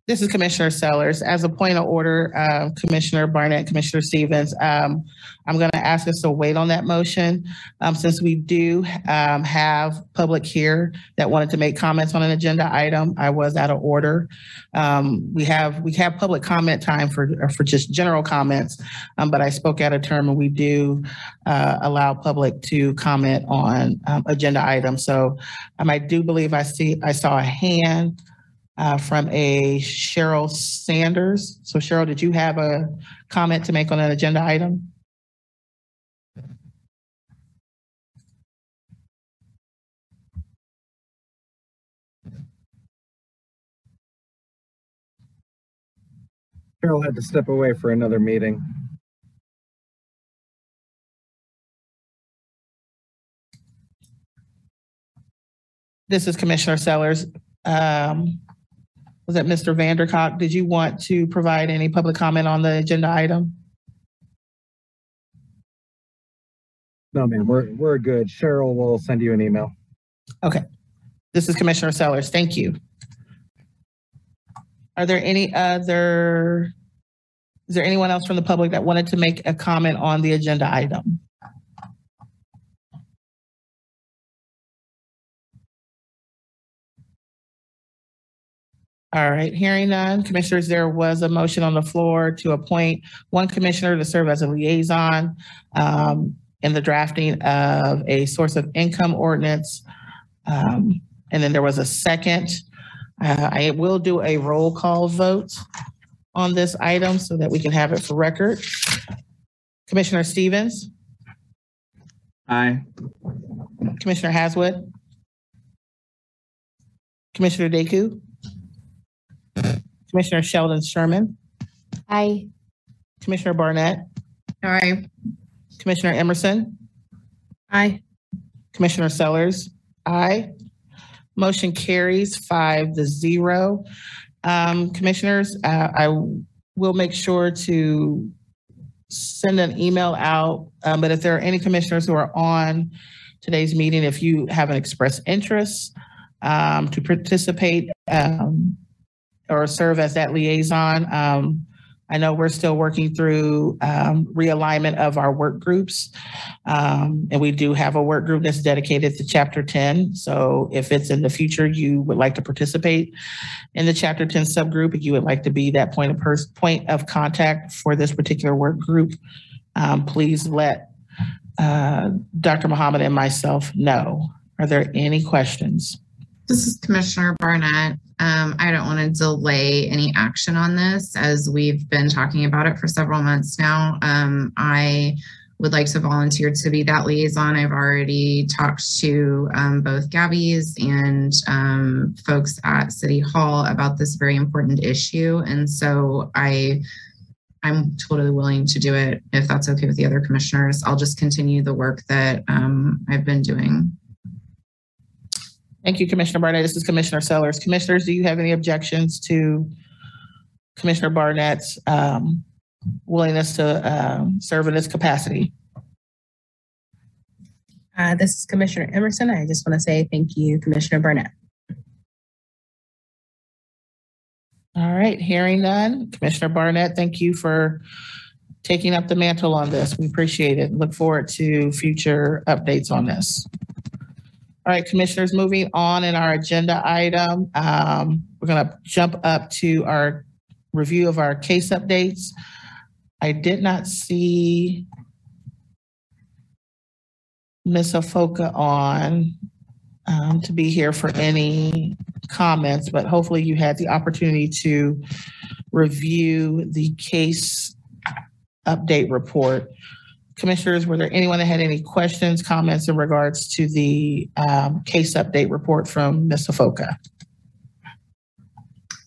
This is Commissioner Sellers. As a point of order, uh, Commissioner Barnett, Commissioner Stevens, um, I'm going to ask us to wait on that motion um, since we do um, have public here that wanted to make comments on an agenda item. I was out of order. Um, we have we have public comment time for for just general comments, um, but I spoke out of term, and we do uh, allow public to comment on um, agenda items. So I do believe I see I saw a hand uh, from a Cheryl Sanders. So Cheryl, did you have a comment to make on an agenda item? Cheryl had to step away for another meeting. This is Commissioner Sellers. Um, was that Mr. Vandercock? Did you want to provide any public comment on the agenda item? No, man, we're, we're good. Cheryl will send you an email. Okay. This is Commissioner Sellers. Thank you. Are there any other, is there anyone else from the public that wanted to make a comment on the agenda item? All right, hearing none. Commissioners, there was a motion on the floor to appoint one commissioner to serve as a liaison um, in the drafting of a source of income ordinance. Um, and then there was a second. Uh, I will do a roll call vote on this item so that we can have it for record. Commissioner Stevens, Aye. Commissioner Haswood, Commissioner Deku, Commissioner Sheldon Sherman, Aye. Commissioner Barnett, Aye. Commissioner Emerson, Aye. Commissioner Sellers, aye. Motion carries five to zero. Um, commissioners, uh, I will make sure to send an email out. Um, but if there are any commissioners who are on today's meeting, if you haven't expressed interest um, to participate um, or serve as that liaison, um, I know we're still working through um, realignment of our work groups. Um, and we do have a work group that's dedicated to Chapter 10. So if it's in the future, you would like to participate in the Chapter 10 subgroup, if you would like to be that point of pers- point of contact for this particular work group, um, please let uh, Dr. Muhammad and myself know. Are there any questions? This is Commissioner Barnett. Um, I don't want to delay any action on this as we've been talking about it for several months now. Um, I would like to volunteer to be that liaison. I've already talked to um, both Gabby's and um, folks at City Hall about this very important issue. And so I I'm totally willing to do it if that's okay with the other commissioners. I'll just continue the work that um, I've been doing. Thank you, Commissioner Barnett. This is Commissioner Sellers. Commissioners, do you have any objections to Commissioner Barnett's um, willingness to um, serve in this capacity. Uh, this is Commissioner Emerson. I just want to say thank you, Commissioner Barnett. All right, hearing none. Commissioner Barnett, thank you for taking up the mantle on this. We appreciate it. Look forward to future updates on this. All right, commissioners, moving on in our agenda item, um, we're gonna jump up to our review of our case updates. I did not see Ms. Afoka on um, to be here for any comments, but hopefully you had the opportunity to review the case update report. Commissioners, were there anyone that had any questions, comments in regards to the um, case update report from Ms. Afoka?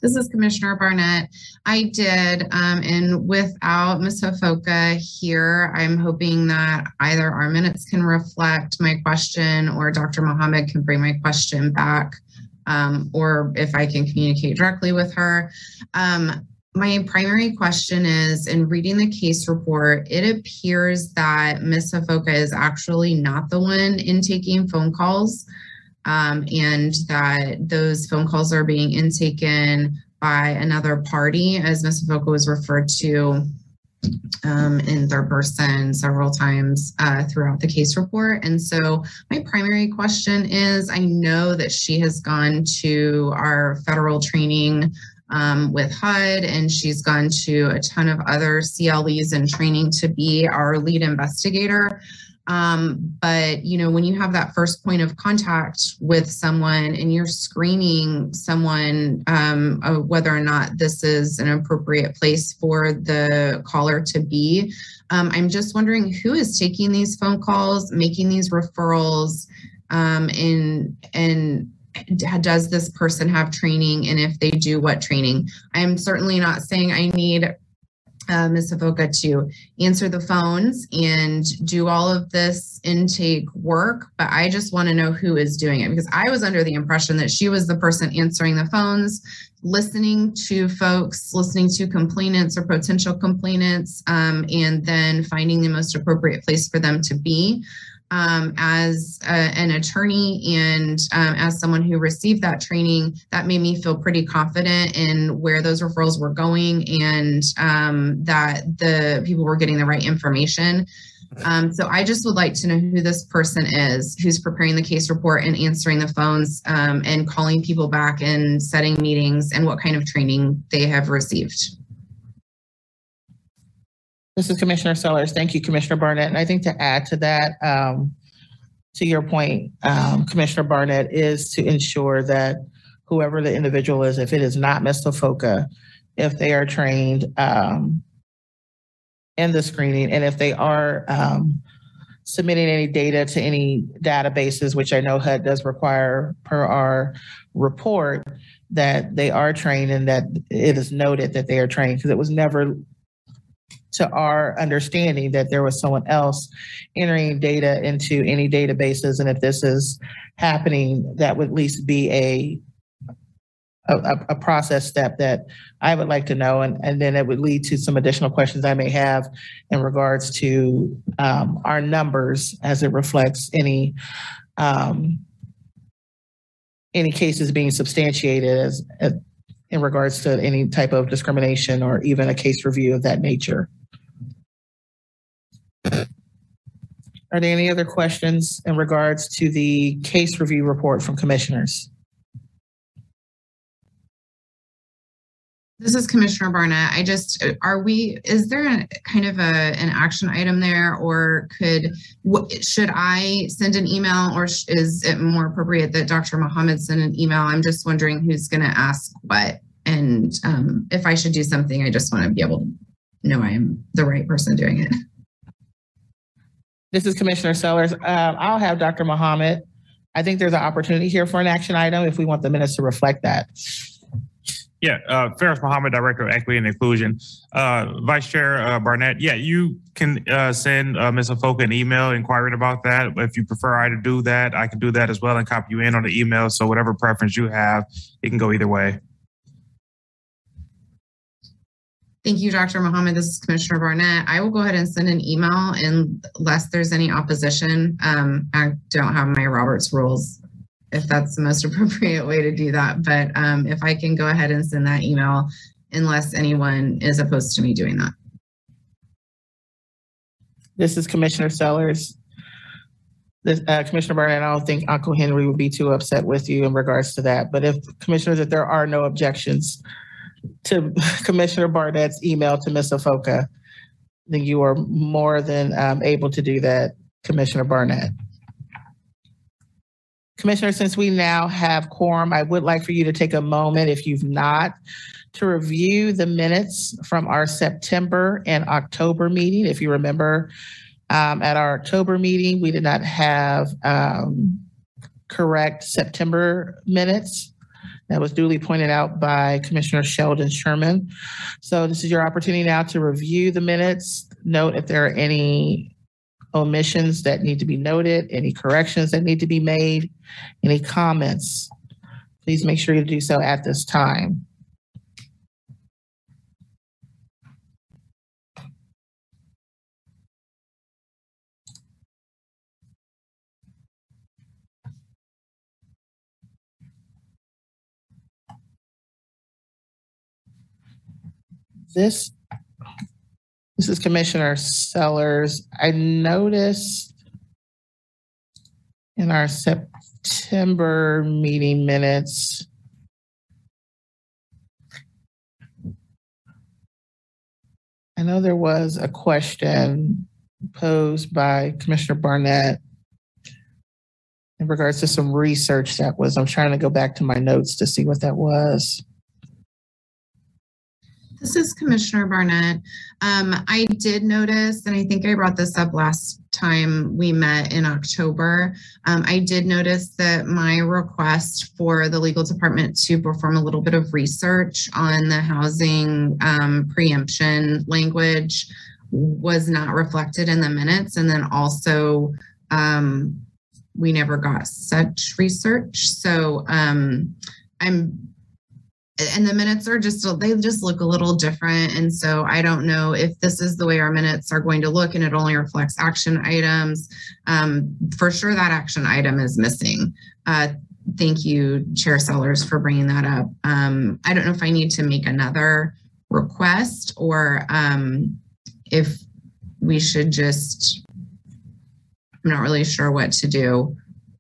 This is Commissioner Barnett. I did, um, and without Ms. Afoka here, I'm hoping that either our minutes can reflect my question or Dr. Mohammed can bring my question back, um, or if I can communicate directly with her. Um, my primary question is in reading the case report, it appears that Ms. Afoka is actually not the one intaking phone calls um, and that those phone calls are being intaken by another party, as Ms. Afoka was referred to um, in third person several times uh, throughout the case report. And so my primary question is, I know that she has gone to our federal training um, with HUD and she's gone to a ton of other CLEs and training to be our lead investigator. Um, but you know, when you have that first point of contact with someone and you're screening someone, um, uh, whether or not this is an appropriate place for the caller to be, um, I'm just wondering who is taking these phone calls, making these referrals, um, and and does this person have training, and if they do, what training? I'm certainly not saying I need uh, Ms. Afoka to answer the phones and do all of this intake work, but I just want to know who is doing it because I was under the impression that she was the person answering the phones, listening to folks, listening to complainants or potential complainants, um, and then finding the most appropriate place for them to be um, as a, an attorney and um, as someone who received that training, that made me feel pretty confident in where those referrals were going and um, that the people were getting the right information. Um, so I just would like to know who this person is, who's preparing the case report and answering the phones um, and calling people back and setting meetings and what kind of training they have received. This is Commissioner Sellers. Thank you, Commissioner Barnett. And I think to add to that, um, to your point, um, Commissioner Barnett, is to ensure that whoever the individual is, if it is not Mr. Foca, if they are trained um, in the screening, and if they are um, submitting any data to any databases, which I know HUD does require per our report, that they are trained and that it is noted that they are trained because it was never to our understanding that there was someone else entering data into any databases. And if this is happening, that would at least be a a, a process step that I would like to know, and, and then it would lead to some additional questions I may have in regards to um, our numbers as it reflects any um, any cases being substantiated as, as in regards to any type of discrimination or even a case review of that nature. Are there any other questions in regards to the case review report from commissioners? This is Commissioner Barnett. I just, are we, is there a kind of a, an action item there or could, should I send an email or is it more appropriate that Dr. Mohammed send an email? I'm just wondering who's going to ask what. And um, if I should do something, I just want to be able to know I am the right person doing it. This is Commissioner Sellers. Uh, I'll have Dr. Mohammed. I think there's an opportunity here for an action item if we want the minutes to reflect that. Yeah, uh, Faris Mohammed, Director of Equity and Inclusion. Uh, Vice Chair uh, Barnett, yeah, you can uh, send uh, Ms. Afoka an email inquiring about that. If you prefer I to do that, I can do that as well and copy you in on the email. So whatever preference you have, it can go either way. Thank you, Dr. Mohammed. This is Commissioner Barnett. I will go ahead and send an email unless there's any opposition. Um, I don't have my Roberts rules if that's the most appropriate way to do that. But um, if I can go ahead and send that email unless anyone is opposed to me doing that. This is Commissioner Sellers. This, uh, Commissioner Barnett, I don't think Uncle Henry would be too upset with you in regards to that. But if commissioners, if there are no objections to Commissioner Barnett's email to Ms. Afoka, then you are more than um, able to do that, Commissioner Barnett. Commissioner, since we now have quorum, I would like for you to take a moment, if you've not, to review the minutes from our September and October meeting. If you remember, um, at our October meeting, we did not have um, correct September minutes. That was duly pointed out by Commissioner Sheldon Sherman. So this is your opportunity now to review the minutes. Note if there are any omissions that need to be noted, any corrections that need to be made, any comments. Please make sure you do so at this time. This, this is Commissioner Sellers. I noticed in our September meeting minutes, I know there was a question posed by Commissioner Barnett in regards to some research that was, I'm trying to go back to my notes to see what that was. This is Commissioner Barnett. Um, I did notice, and I think I brought this up last time we met in October. Um, I did notice that my request for the legal department to perform a little bit of research on the housing um, preemption language was not reflected in the minutes. And then also, um, we never got such research. So um, I'm and the minutes are just they just look a little different. And so i don't know if this is the way our minutes are going to look and it only reflects action items. Um, for sure that action item is missing. Uh, thank you chair sellers for bringing that up. Um, i don't know if i need to make another request or um, if we should just i'm not really sure what to do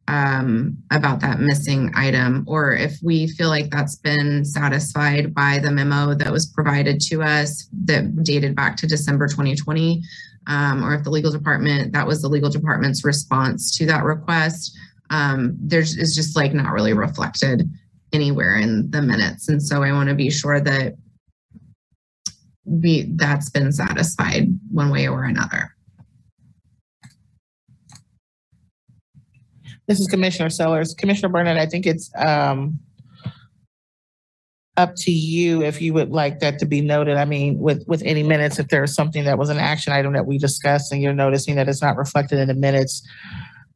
um, about that missing item, or if we feel like that's been satisfied by the memo that was provided to us that dated back to December 2020, um, or if the legal department, that was the legal department's response to that request. Um, there's is just like not really reflected anywhere in the minutes. And so I want to be sure that we that's been satisfied one way or another. This is Commissioner Sellers. Commissioner Barnett, I think it's um, up to you if you would like that to be noted. I mean, with, with any minutes, if there's something that was an action item that we discussed and you're noticing that it's not reflected in the minutes,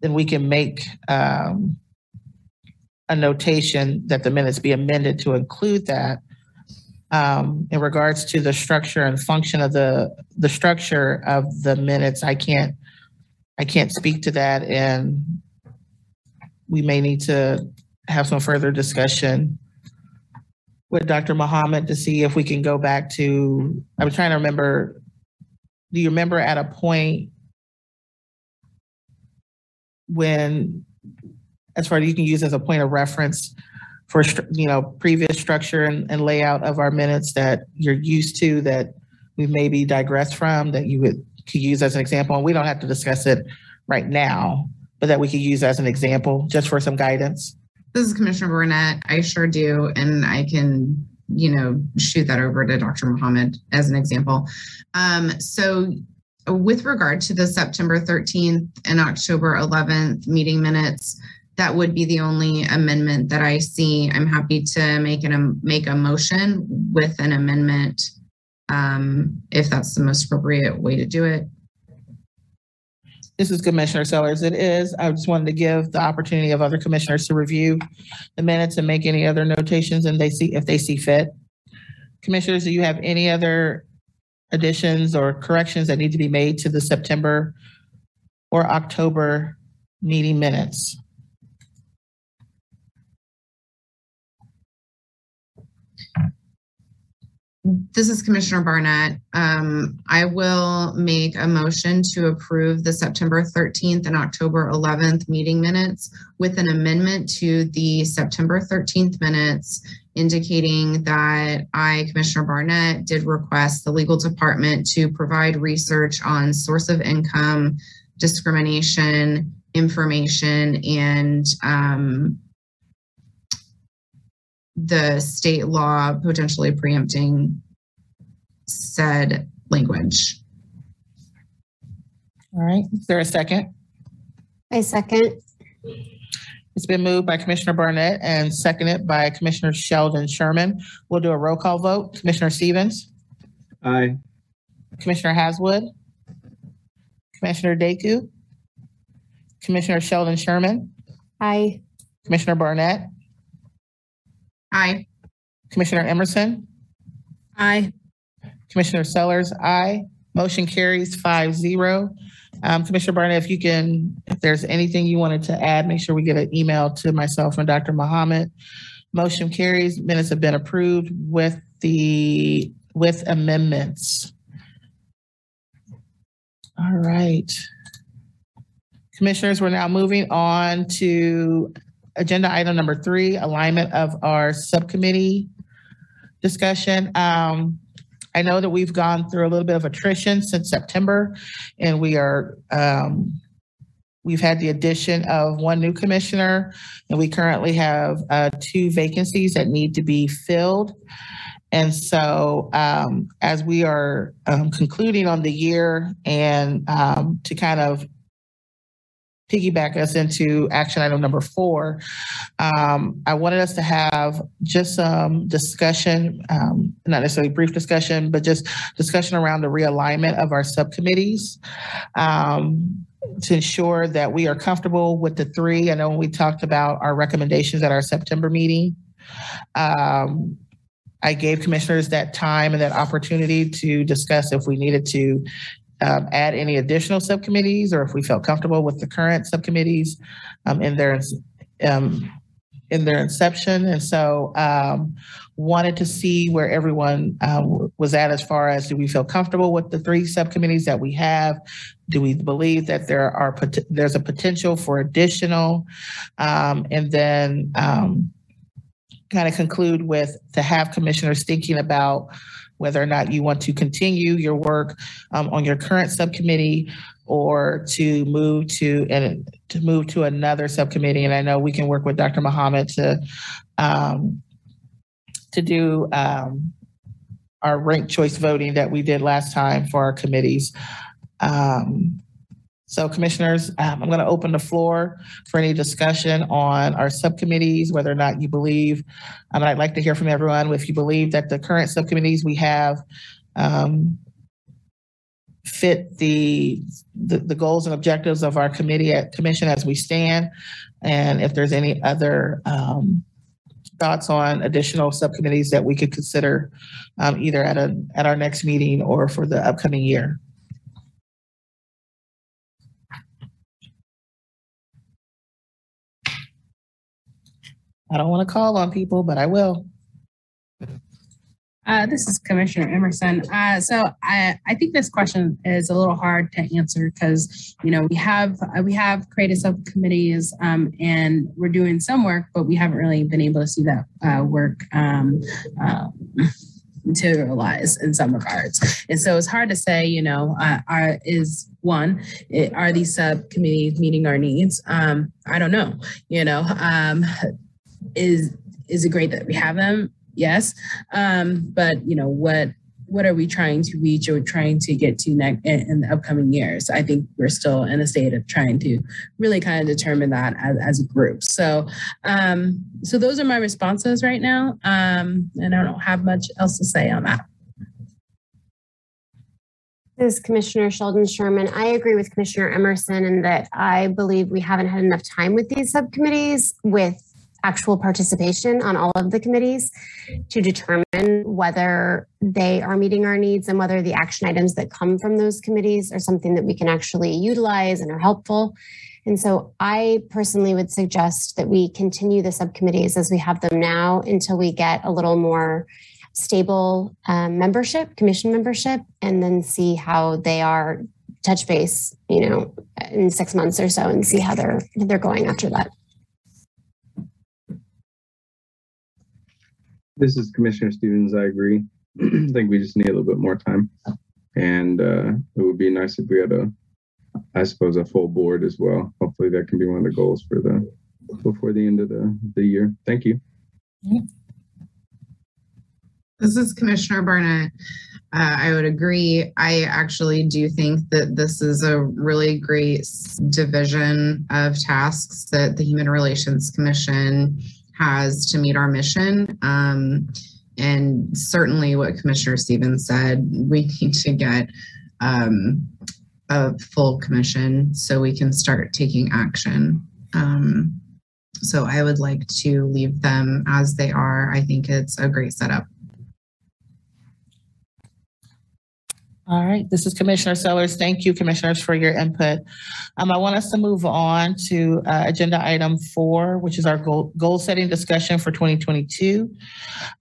then we can make um, a notation that the minutes be amended to include that. Um, in regards to the structure and function of the the structure of the minutes, I can't I can't speak to that and we may need to have some further discussion with Dr. Muhammad to see if we can go back to, I'm trying to remember, do you remember at a point when, as far as you can use as a point of reference for, you know, previous structure and, and layout of our minutes that you're used to that we maybe digressed from that you would could use as an example? And we don't have to discuss it right now, but that we could use as an example just for some guidance? This is Commissioner Barnett. I sure do. And I can, you know, shoot that over to Dr. Muhammad as an example. Um, so with regard to the September 13th and October 11th meeting minutes, that would be the only amendment that I see. I'm happy to make an make a motion with an amendment um, if that's the most appropriate way to do it. This is Commissioner Sellers. It is. I just wanted to give the opportunity of other commissioners to review the minutes and make any other notations and they see if they see fit. Commissioners, do you have any other additions or corrections that need to be made to the September or October meeting minutes? This is Commissioner Barnett. Um, I will make a motion to approve the September 13th and October 11th meeting minutes with an amendment to the September 13th minutes indicating that I, Commissioner Barnett, did request the legal department to provide research on source of income, discrimination, information, and um, the state law potentially preempting said language. All right, is there a second? I second. It's been moved by Commissioner Barnett and seconded by Commissioner Sheldon Sherman. We'll do a roll call vote. Commissioner Stevens, Aye. Commissioner Haswood, Commissioner Deku, Commissioner Sheldon Sherman, Aye. Commissioner Barnett, Aye. Commissioner Emerson, Aye. Commissioner Sellers, aye. Motion carries five zero. Um, Commissioner Barnett, if you can, if there's anything you wanted to add, make sure we get an email to myself and Dr. Muhammad. Motion carries, minutes have been approved with the, with amendments. All right. Commissioners, we're now moving on to agenda item number three, alignment of our subcommittee discussion. Um, I know that we've gone through a little bit of attrition since September, and we are, um, we've had the addition of one new commissioner, and we currently have, uh, two vacancies that need to be filled. And so, um, as we are, um, concluding on the year and, um, to kind of piggyback us into action item number four, um, I wanted us to have just some discussion, um, not necessarily brief discussion, but just discussion around the realignment of our subcommittees um, to ensure that we are comfortable with the three. I know when we talked about our recommendations at our September meeting, um, I gave commissioners that time and that opportunity to discuss if we needed to um, add any additional subcommittees or if we felt comfortable with the current subcommittees um, in their um, in their inception. And so um, wanted to see where everyone uh, was at as far as do we feel comfortable with the three subcommittees that we have? Do we believe that there are there's a potential for additional? Um, and then um, kind of conclude with to have commissioners thinking about whether or not you want to continue your work um, on your current subcommittee or to move to and to move to another subcommittee. And I know we can work with Dr. Muhammad to um, to do um, our ranked choice voting that we did last time for our committees. Um, so commissioners, um, I'm going to open the floor for any discussion on our subcommittees, whether or not you believe, um, and I'd like to hear from everyone if you believe that the current subcommittees we have um, fit the, the the goals and objectives of our committee at commission as we stand, and if there's any other um, thoughts on additional subcommittees that we could consider um, either at a at our next meeting or for the upcoming year. I don't want to call on people, but I will. Uh, this is Commissioner Emerson. Uh, so I, I think this question is a little hard to answer because you know we have uh, we have created subcommittees um, and we're doing some work, but we haven't really been able to see that uh, work um, uh, materialize in some regards. And so it's hard to say, you know, uh, are is one it, are these subcommittees meeting our needs? Um, I don't know. You know, um, is is it great that we have them? Yes, um, but you know what what are we trying to reach or trying to get to next in, the upcoming years? I think we're still in a state of trying to really kind of determine that as, as a group. So, um, so those are my responses right now, um, and I don't have much else to say on that. This is Commissioner Sheldon Sherman. I agree with Commissioner Emerson in that I believe we haven't had enough time with these subcommittees with actual participation on all of the committees to determine whether they are meeting our needs and whether the action items that come from those committees are something that we can actually utilize and are helpful. And so I personally would suggest that we continue the subcommittees as we have them now until we get a little more stable um, membership, commission membership, and then see how they are touch base, you know, in six months or so and see how they're they're going after that. This is Commissioner Stevens. I agree. I think we just need a little bit more time. And uh, it would be nice if we had a, I suppose, a full board as well. Hopefully that can be one of the goals for the, before the end of the, the year. Thank you. This is Commissioner Barnett. Uh, I would agree. I actually do think that this is a really great division of tasks that the Human Relations Commission has to meet our mission. Um, and certainly what Commissioner Stevens said, we need to get um, a full commission so we can start taking action. Um, so I would like to leave them as they are. I think it's a great setup. All right, this is Commissioner Sellers. Thank you, Commissioners, for your input. Um, I want us to move on to uh, agenda item four, which is our goal, goal setting discussion for 2022.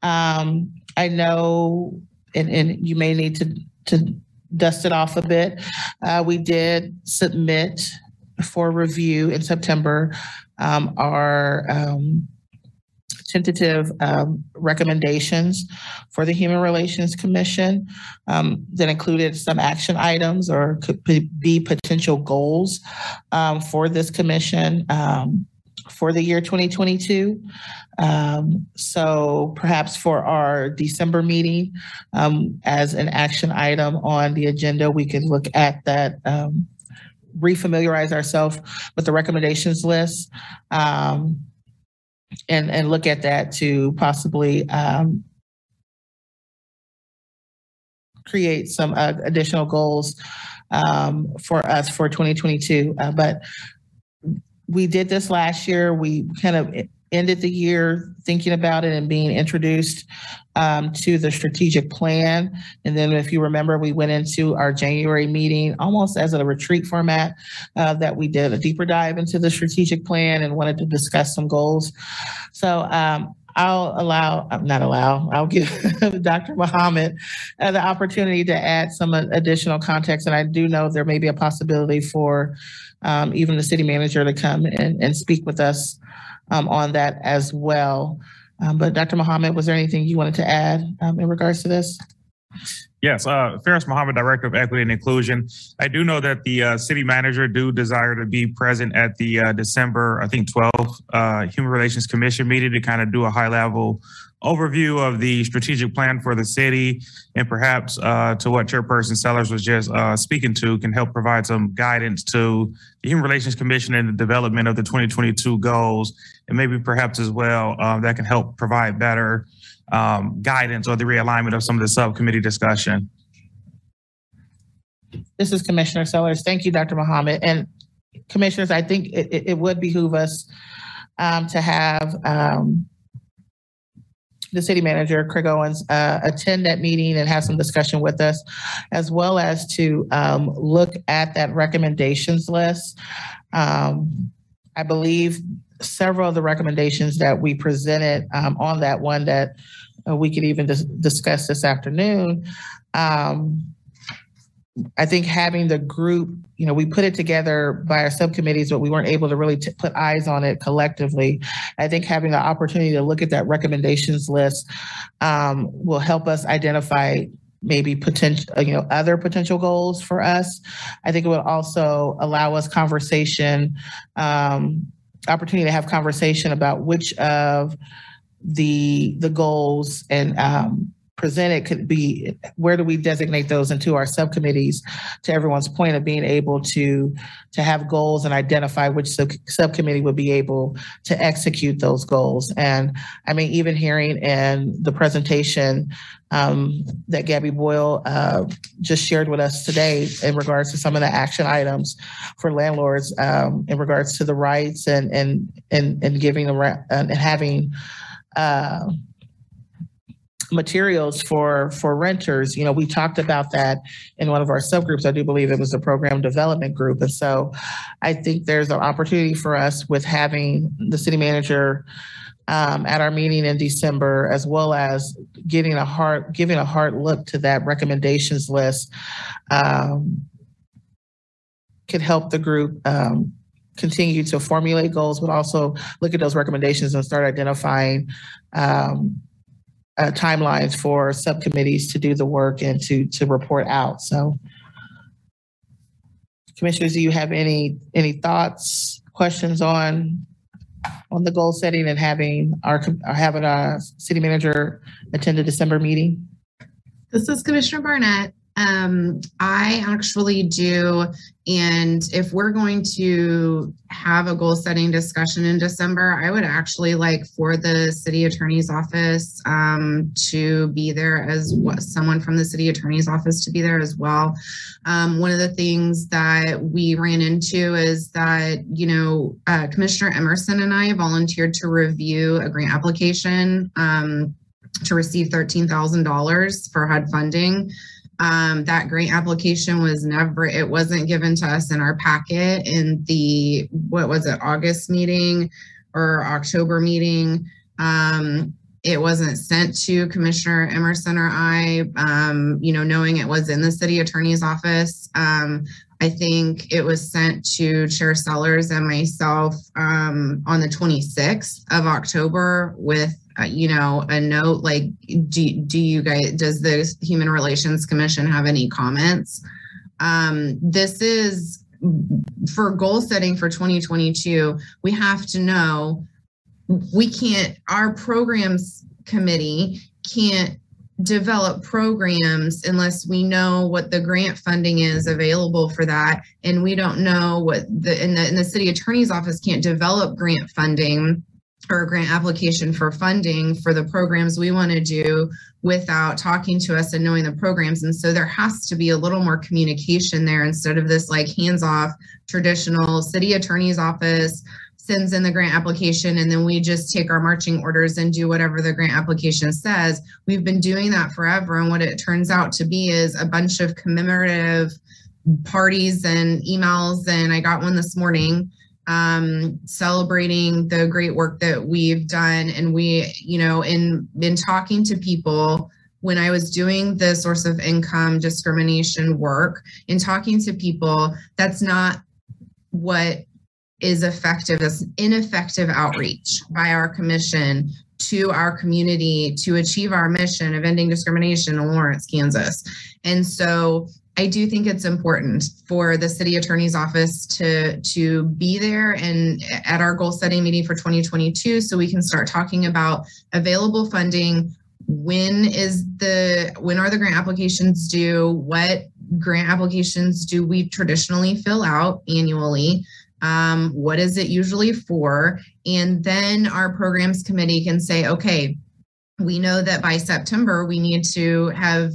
Um, I know, and, and you may need to, to dust it off a bit. Uh, we did submit for review in September um, our um, tentative um, recommendations for the Human Relations Commission um, that included some action items or could be- potential goals um, for this commission um, for the year 2022. Um, so perhaps for our December meeting, um, as an action item on the agenda, we could look at that, um, refamiliarize ourselves with the recommendations list. Um, and, and look at that to possibly, um, create some uh, additional goals um, for us for 2022. Uh, but we did this last year. We kind of ended the year thinking about it and being introduced um, to the strategic plan. And then, if you remember, we went into our January meeting almost as a retreat format uh, that we did a deeper dive into the strategic plan and wanted to discuss some goals. So, um, I'll allow, uh, not allow, I'll give Dr. Muhammad uh, the opportunity to add some additional context. And I do know there may be a possibility for um, even the city manager to come and, and speak with us um, on that as well. Um, but Dr. Muhammad, was there anything you wanted to add um, in regards to this? Yes, uh, Faris Muhammad, Director of Equity and Inclusion. I do know that the uh, city manager do desire to be present at the uh, December, I think, 12th uh, Human Relations Commission meeting to kind of do a high level overview of the strategic plan for the city and perhaps uh, to what Chairperson Sellers was just uh, speaking to can help provide some guidance to the Human Relations Commission in the development of the 2022 goals and maybe perhaps as well uh, that can help provide better um, guidance or the realignment of some of the subcommittee discussion. This is Commissioner Sellers. Thank you, Dr. Muhammad. And commissioners, I think it, it- it would behoove us um, to have um, the city manager, Craig Owens, uh, attend that meeting and have some discussion with us, as well as to um, look at that recommendations list. Um, I believe several of the recommendations that we presented um, on that one that uh, we could even dis- discuss this afternoon. Um, I think having the group, you know, we put it together by our subcommittees, but we weren't able to really t- put eyes on it collectively. I think having the opportunity to look at that recommendations list um, will help us identify maybe potential, you know, other potential goals for us. I think it will also allow us conversation, um, opportunity to have conversation about which of the the goals and um, presented could be, where do we designate those into our subcommittees? To everyone's point of being able to, to have goals and identify which sub- subcommittee would be able to execute those goals. And I mean, even hearing in the presentation um, that Gabby Boyle uh, just shared with us today in regards to some of the action items for landlords um, in regards to the rights and and and and giving ra- and having uh, materials for for renters. You know, we talked about that in one of our subgroups. I do believe it was the program development group, and so I think there's an opportunity for us with having the city manager. Um, at our meeting in December, as well as getting a hard, giving a hard look to that recommendations list, um, could help the group um, continue to formulate goals, but also look at those recommendations and start identifying um, uh, timelines for subcommittees to do the work and to to report out. So, commissioners, do you have any any thoughts, questions on on the goal setting and having our having our city manager attend the December meeting? This is Commissioner Barnett. Um, I actually do. And if we're going to have a goal setting discussion in December, I would actually like for the city attorney's office um, to be there as what someone from the city attorney's office to be there as well. Um, one of the things that we ran into is that, you know, uh, Commissioner Emerson and I volunteered to review a grant application um, to receive $13,000 for HUD funding. Um, that grant application was never, it wasn't given to us in our packet in the, what was it, August meeting or October meeting. Um, it wasn't sent to Commissioner Emerson or I, um, you know, knowing it was in the city attorney's office. Um, I think it was sent to Chair Sellers and myself um, on the 26th of October with you know, a note like, do, do you guys, does the Human Relations Commission have any comments? Um, this is for goal setting for 2022. We have to know we can't, our programs committee can't develop programs unless we know what the grant funding is available for that. And we don't know what the, the, and the city attorney's office can't develop grant funding or a grant application for funding for the programs we want to do without talking to us and knowing the programs. And so there has to be a little more communication there instead of this like hands off traditional city attorney's office sends in the grant application and then we just take our marching orders and do whatever the grant application says. We've been doing that forever. And what it turns out to be is a bunch of commemorative parties and emails. And I got one this morning um, celebrating the great work that we've done. And we, you know, in in talking to people when I was doing the source of income discrimination work, in talking to people, that's not what is effective as ineffective outreach by our commission to our community to achieve our mission of ending discrimination in Lawrence, Kansas. And so I do think it's important for the city attorney's office to to be there and at our goal setting meeting for 2022 so we can start talking about available funding. When is the when are the grant applications due? What grant applications do we traditionally fill out annually? Um, what is it usually for? And then our programs committee can say okay we know that by september we need to have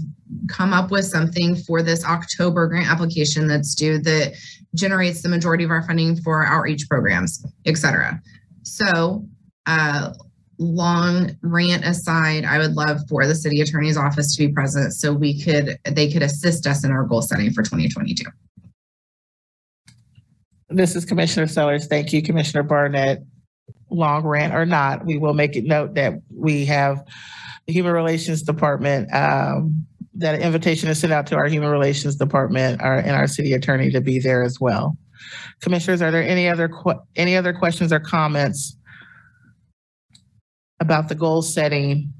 come up with something for this October grant application that's due that generates the majority of our funding for outreach programs, et cetera. So, uh, long rant aside, I would love for the city attorney's office to be present so we could they could assist us in our goal setting for 2022. This is Commissioner Sellers. Thank you, Commissioner Barnett. Long rant or not, we will make it note that we have the Human Relations Department um, that invitation is sent out to our Human Relations Department our, and our city attorney to be there as well. Commissioners, are there any other any other questions or comments about the goal setting?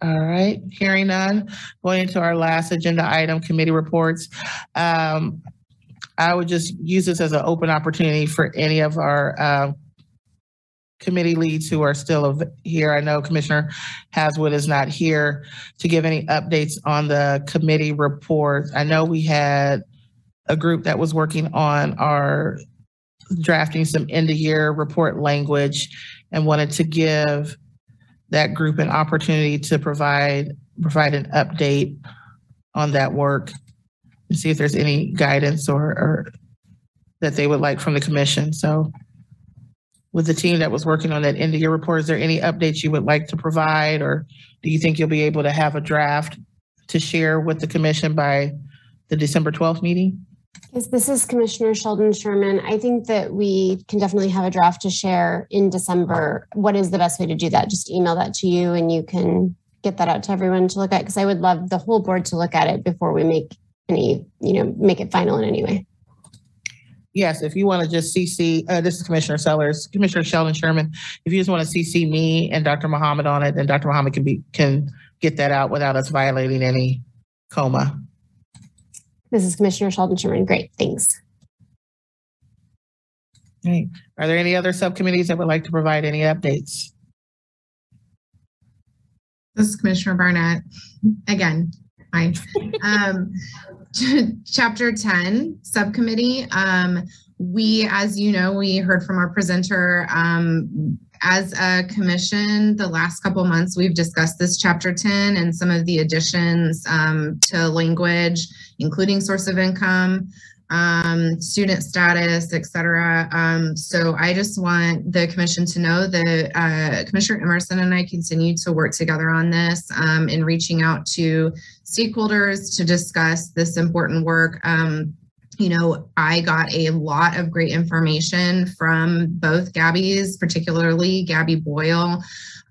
All right, hearing none, going into our last agenda item, committee reports. Um, I would just use this as an open opportunity for any of our uh, committee leads who are still here. I know Commissioner Haswood is not here to give any updates on the committee report. I know we had a group that was working on our drafting some end of year report language and wanted to give that group an opportunity to provide, provide an update on that work and see if there's any guidance or, or that they would like from the commission. So with the team that was working on that end of year report, is there any updates you would like to provide? Or do you think you'll be able to have a draft to share with the commission by the December 12th meeting? Yes, this is Commissioner Sheldon Sherman. I think that we can definitely have a draft to share in December. What is the best way to do that? Just email that to you and you can get that out to everyone to look at because I would love the whole board to look at it before we make any, you know, make it final in any way. Yes, if you want to just CC, uh, this is Commissioner Sellers, Commissioner Sheldon Sherman. If you just want to CC me and Dr. Muhammad on it, then Dr. Muhammad can be, can get that out without us violating any KOMA. This is Commissioner Sheldon Sherman. Great, thanks. Right. Are there any other subcommittees that would like to provide any updates? This is Commissioner Barnett. Again, hi. Um, chapter 10 subcommittee. Um, we, as you know, we heard from our presenter. Um, as a commission, the last couple months, we've discussed this chapter 10 and some of the additions um, to language, including source of income, um, student status, et cetera. Um, so I just want the commission to know that uh, Commissioner Emerson and I continue to work together on this um, in reaching out to stakeholders to discuss this important work. Um, you know, I got a lot of great information from both Gabby's, particularly Gabby Boyle,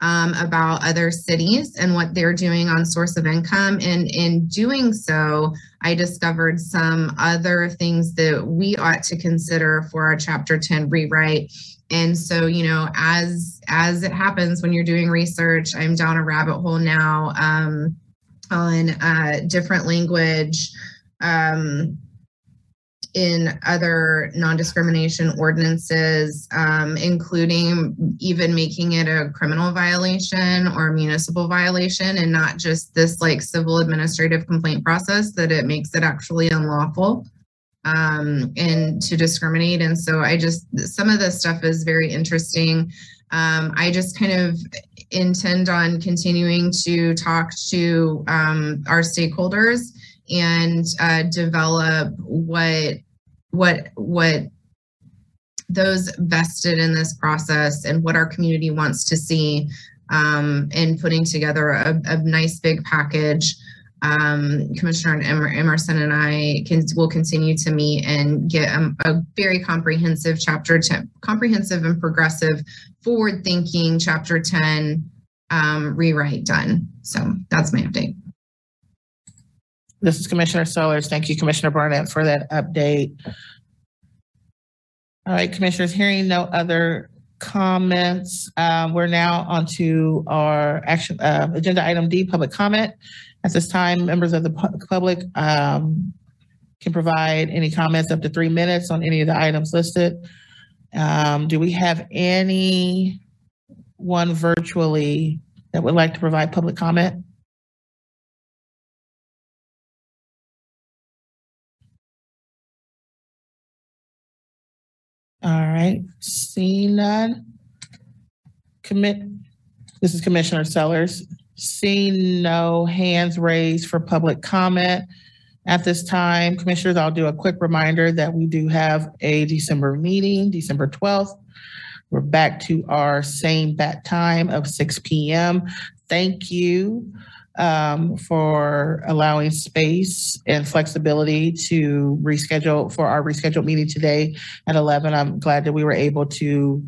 um, about other cities and what they're doing on source of income. And in doing so, I discovered some other things that we ought to consider for our Chapter 10 rewrite. And so, you know, as as it happens when you're doing research, I'm down a rabbit hole now um, on uh, different language. Um, in other non-discrimination ordinances, um, including even making it a criminal violation or municipal violation and not just this like civil administrative complaint process that it makes it actually unlawful um, and to discriminate. And so I just, some of this stuff is very interesting. Um, I just kind of intend on continuing to talk to um, our stakeholders and uh, develop what what what those vested in this process and what our community wants to see um, in putting together a, a nice big package. Um, Commissioner Emerson and I can will continue to meet and get a, a very comprehensive chapter 10, comprehensive and progressive forward thinking chapter 10 um, rewrite done. So that's my update. This is Commissioner Sellers. Thank you, Commissioner Barnett, for that update. All right, Commissioners, hearing no other comments, um, we're now on to our action, uh, agenda item D, public comment. At this time, members of the pu- public, um, can provide any comments up to three minutes on any of the items listed. Um, do we have any one virtually that would like to provide public comment? All right, seeing none. Commit, this is Commissioner Sellers. Seeing no hands raised for public comment at this time, Commissioners, I'll do a quick reminder that we do have a December meeting, December 12th. We're back to our same bat time of 6 PM. Thank you um, for allowing space and flexibility to reschedule for our rescheduled meeting today at 11. I'm glad that we were able to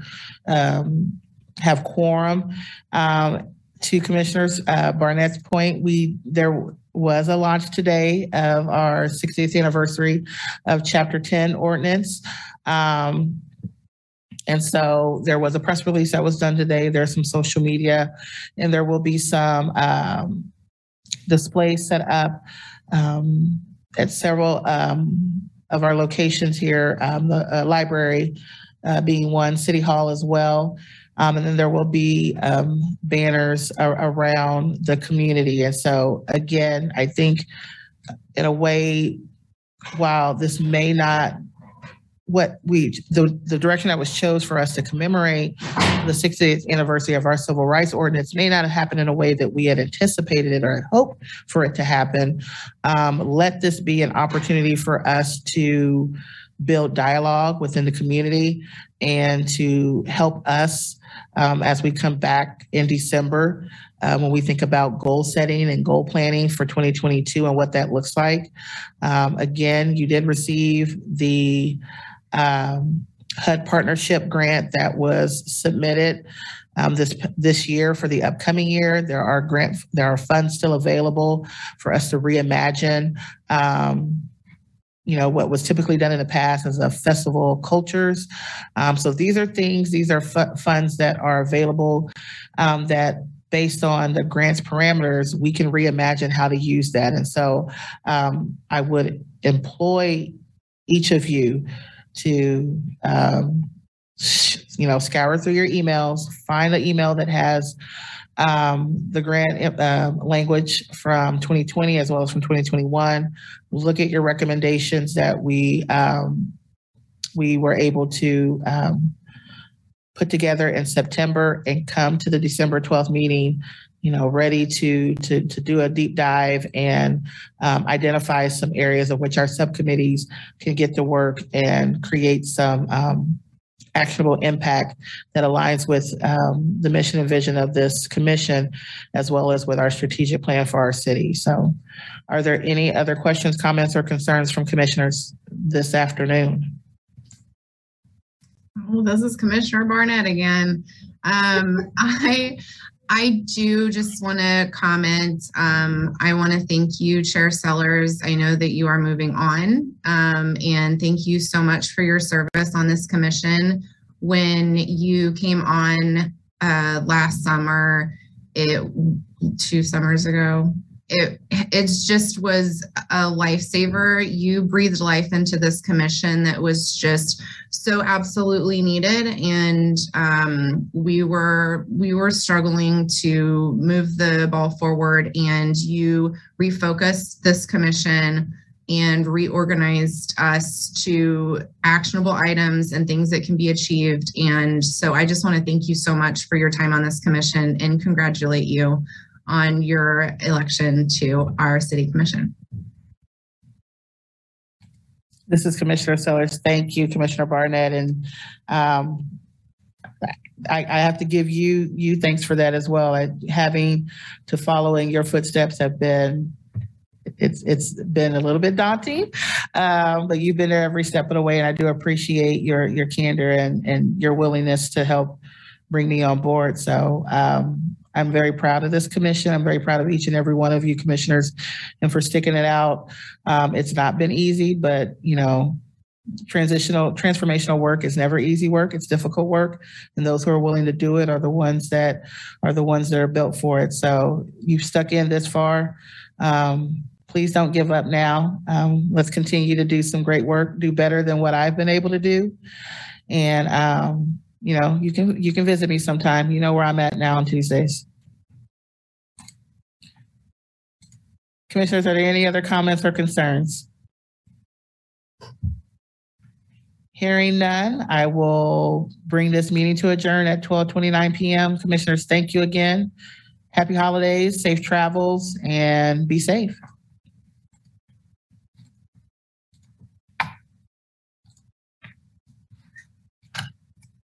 um, have quorum. Um, to Commissioners uh, Barnett's point, we there was a launch today of our 60th anniversary of Chapter 10 ordinance. Um, and so there was a press release that was done today. There's some social media, and there will be some um, displays set up um, at several um, of our locations here, um, the uh, library uh, being one, City Hall as well. Um, and then there will be um, banners a- around the community. And so, again, I think in a way, while this may not what we the, the direction that was chose for us to commemorate the 60th anniversary of our civil rights ordinance may not have happened in a way that we had anticipated it or had hoped for it to happen. Um, let this be an opportunity for us to build dialogue within the community and to help us um, as we come back in December uh, when we think about goal setting and goal planning for 2022 and what that looks like. Um, again, you did receive the um, HUD partnership grant that was submitted um, this this year for the upcoming year. There are grant there are funds still available for us to reimagine. Um, you know what was typically done in the past as a festival cultures. Um, so these are things. These are fu- funds that are available um, that based on the grants parameters, we can reimagine how to use that. And so um, I would employ each of you to um, you know scour through your emails find the email that has um, the grant uh, language from 2020 as well as from 2021 look at your recommendations that we um, we were able to um, put together in september and come to the december 12th meeting you know ready to to to do a deep dive and um, identify some areas of which our subcommittees can get to work and create some um, actionable impact that aligns with um, the mission and vision of this commission as well as with our strategic plan for our city so are there any other questions comments or concerns from commissioners this afternoon well, this is Commissioner Barnett again. Um, I I do just want to comment. Um, I want to thank you, Chair Sellers. I know that you are moving on, um, and thank you so much for your service on this commission. When you came on uh, last summer, it two summers ago, it it just was a lifesaver. You breathed life into this commission that was just so absolutely needed, and um, we were we were struggling to move the ball forward. And you refocused this commission and reorganized us to actionable items and things that can be achieved. And so I just want to thank you so much for your time on this commission and congratulate you on your election to our city commission. This is Commissioner Sellers. Thank you, Commissioner Barnett. And um, I, I have to give you you thanks for that as well. I, having to follow in your footsteps have been it's it's been a little bit daunting, um, but you've been there every step of the way, and I do appreciate your your candor and and your willingness to help bring me on board. So um, I'm very proud of this commission. I'm very proud of each and every one of you commissioners and for sticking it out. Um, it's not been easy, but you know, transitional transformational work is never easy work. It's difficult work. And those who are willing to do it are the ones that are the ones that are built for it. So you've stuck in this far. Um, please don't give up now. Um, let's continue to do some great work, do better than what I've been able to do. And um, you know, you can you can visit me sometime. You know where I'm at now on Tuesdays. Commissioners, are there any other comments or concerns? Hearing none, I will bring this meeting to adjourn at 12:29 p.m. Commissioners, thank you again. Happy holidays, safe travels, and be safe.